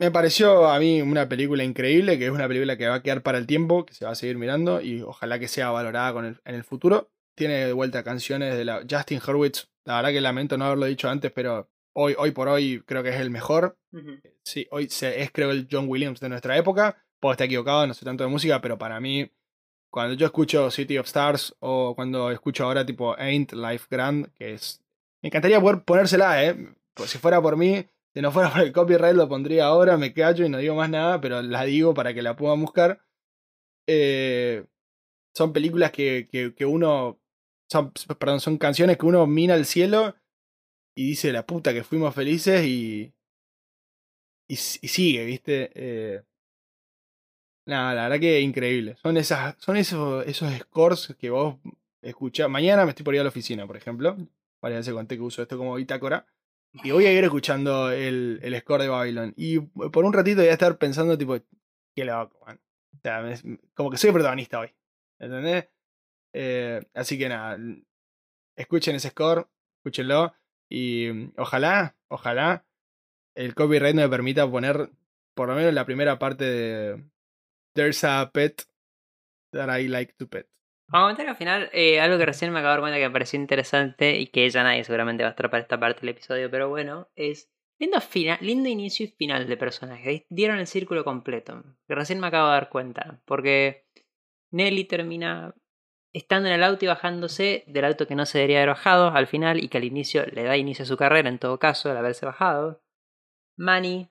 Me pareció a mí una película increíble, que es una película que va a quedar para el tiempo, que se va a seguir mirando y ojalá que sea valorada con el- en el futuro. Tiene de vuelta canciones de la Justin Hurwitz. La verdad que lamento no haberlo dicho antes, pero hoy, hoy por hoy creo que es el mejor. Ujú. Sí, hoy se- es creo el John Williams de nuestra época. Puedo estar equivocado, no sé tanto de música, pero para mí, cuando yo escucho City of Stars o cuando escucho ahora tipo Ain't Life Grand, que es... Me encantaría poder ponérsela, ¿eh? Pues si fuera por mí, si no fuera por el copyright lo pondría ahora, me callo y no digo más nada, pero la digo para que la puedan buscar. Eh, son películas que, que, que uno... Son, perdón, son canciones que uno mina al cielo y dice la puta que fuimos felices y, y, sigue, ¿viste? Eh, nada, la verdad que increíble. Son esas, son esos, esos scores que vos escuchás. Mañana me estoy por ir a la oficina, por ejemplo. Varias veces conté que uso esto como bitácora. Y voy a ir escuchando el, el score de Babylon. Y por un ratito voy a estar pensando, tipo, qué loco, man. O sea, como que soy protagonista hoy. ¿Entendés? Eh, así que nada, escuchen ese score, escúchenlo. Y mm, ojalá, ojalá el copyright me permita poner por lo menos la primera parte de There's a pet that I like to pet. Como comentario final, eh, algo que recién me acabo de dar cuenta que me pareció interesante y que ya nadie seguramente va a estar para esta parte del episodio, pero bueno, es lindo, fina- lindo inicio y final de personaje. Dieron el círculo completo, que recién me acabo de dar cuenta, porque Nelly termina estando en el auto y bajándose del auto que no se debería haber bajado al final y que al inicio le da inicio a su carrera en todo caso al haberse bajado. Manny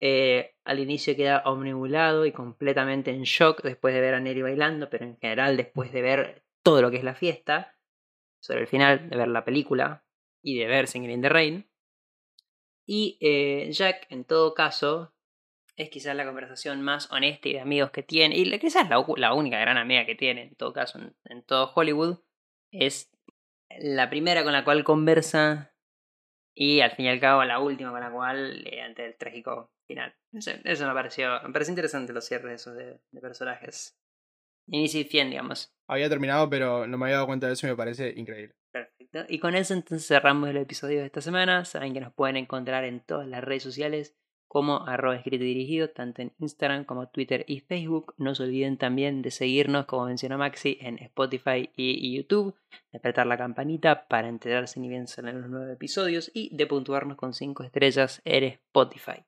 eh, al inicio queda omnibulado y completamente en shock después de ver a Nelly bailando, pero en general después de ver todo lo que es la fiesta, sobre el final de ver la película y de ver Singing in the Rain. Y eh, Jack, en todo caso, es quizás la conversación más honesta y de amigos que tiene, y quizás la, la única gran amiga que tiene, en todo caso, en todo Hollywood, es la primera con la cual conversa y al fin y al cabo la última con la cual eh, ante el trágico final. No sé, eso me pareció, me pareció interesante los cierres esos de, de personajes. Inicio y fin, digamos. Había terminado, pero no me había dado cuenta de eso y me parece increíble. Perfecto. Y con eso entonces cerramos el episodio de esta semana. Saben que nos pueden encontrar en todas las redes sociales como arroba escrito y dirigido, tanto en Instagram como Twitter y Facebook. No se olviden también de seguirnos, como mencionó Maxi, en Spotify y, YouTube, de apretar la campanita para enterarse ni bien salen los nuevos episodios y de puntuarnos con 5 estrellas en Spotify.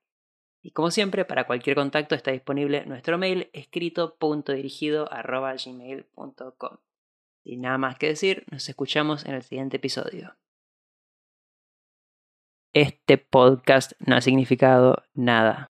Y como siempre, para cualquier contacto está disponible nuestro mail escrito.dirigido arroba gmail.com. Sin nada más que decir, nos escuchamos en el siguiente episodio. Este podcast no ha significado nada.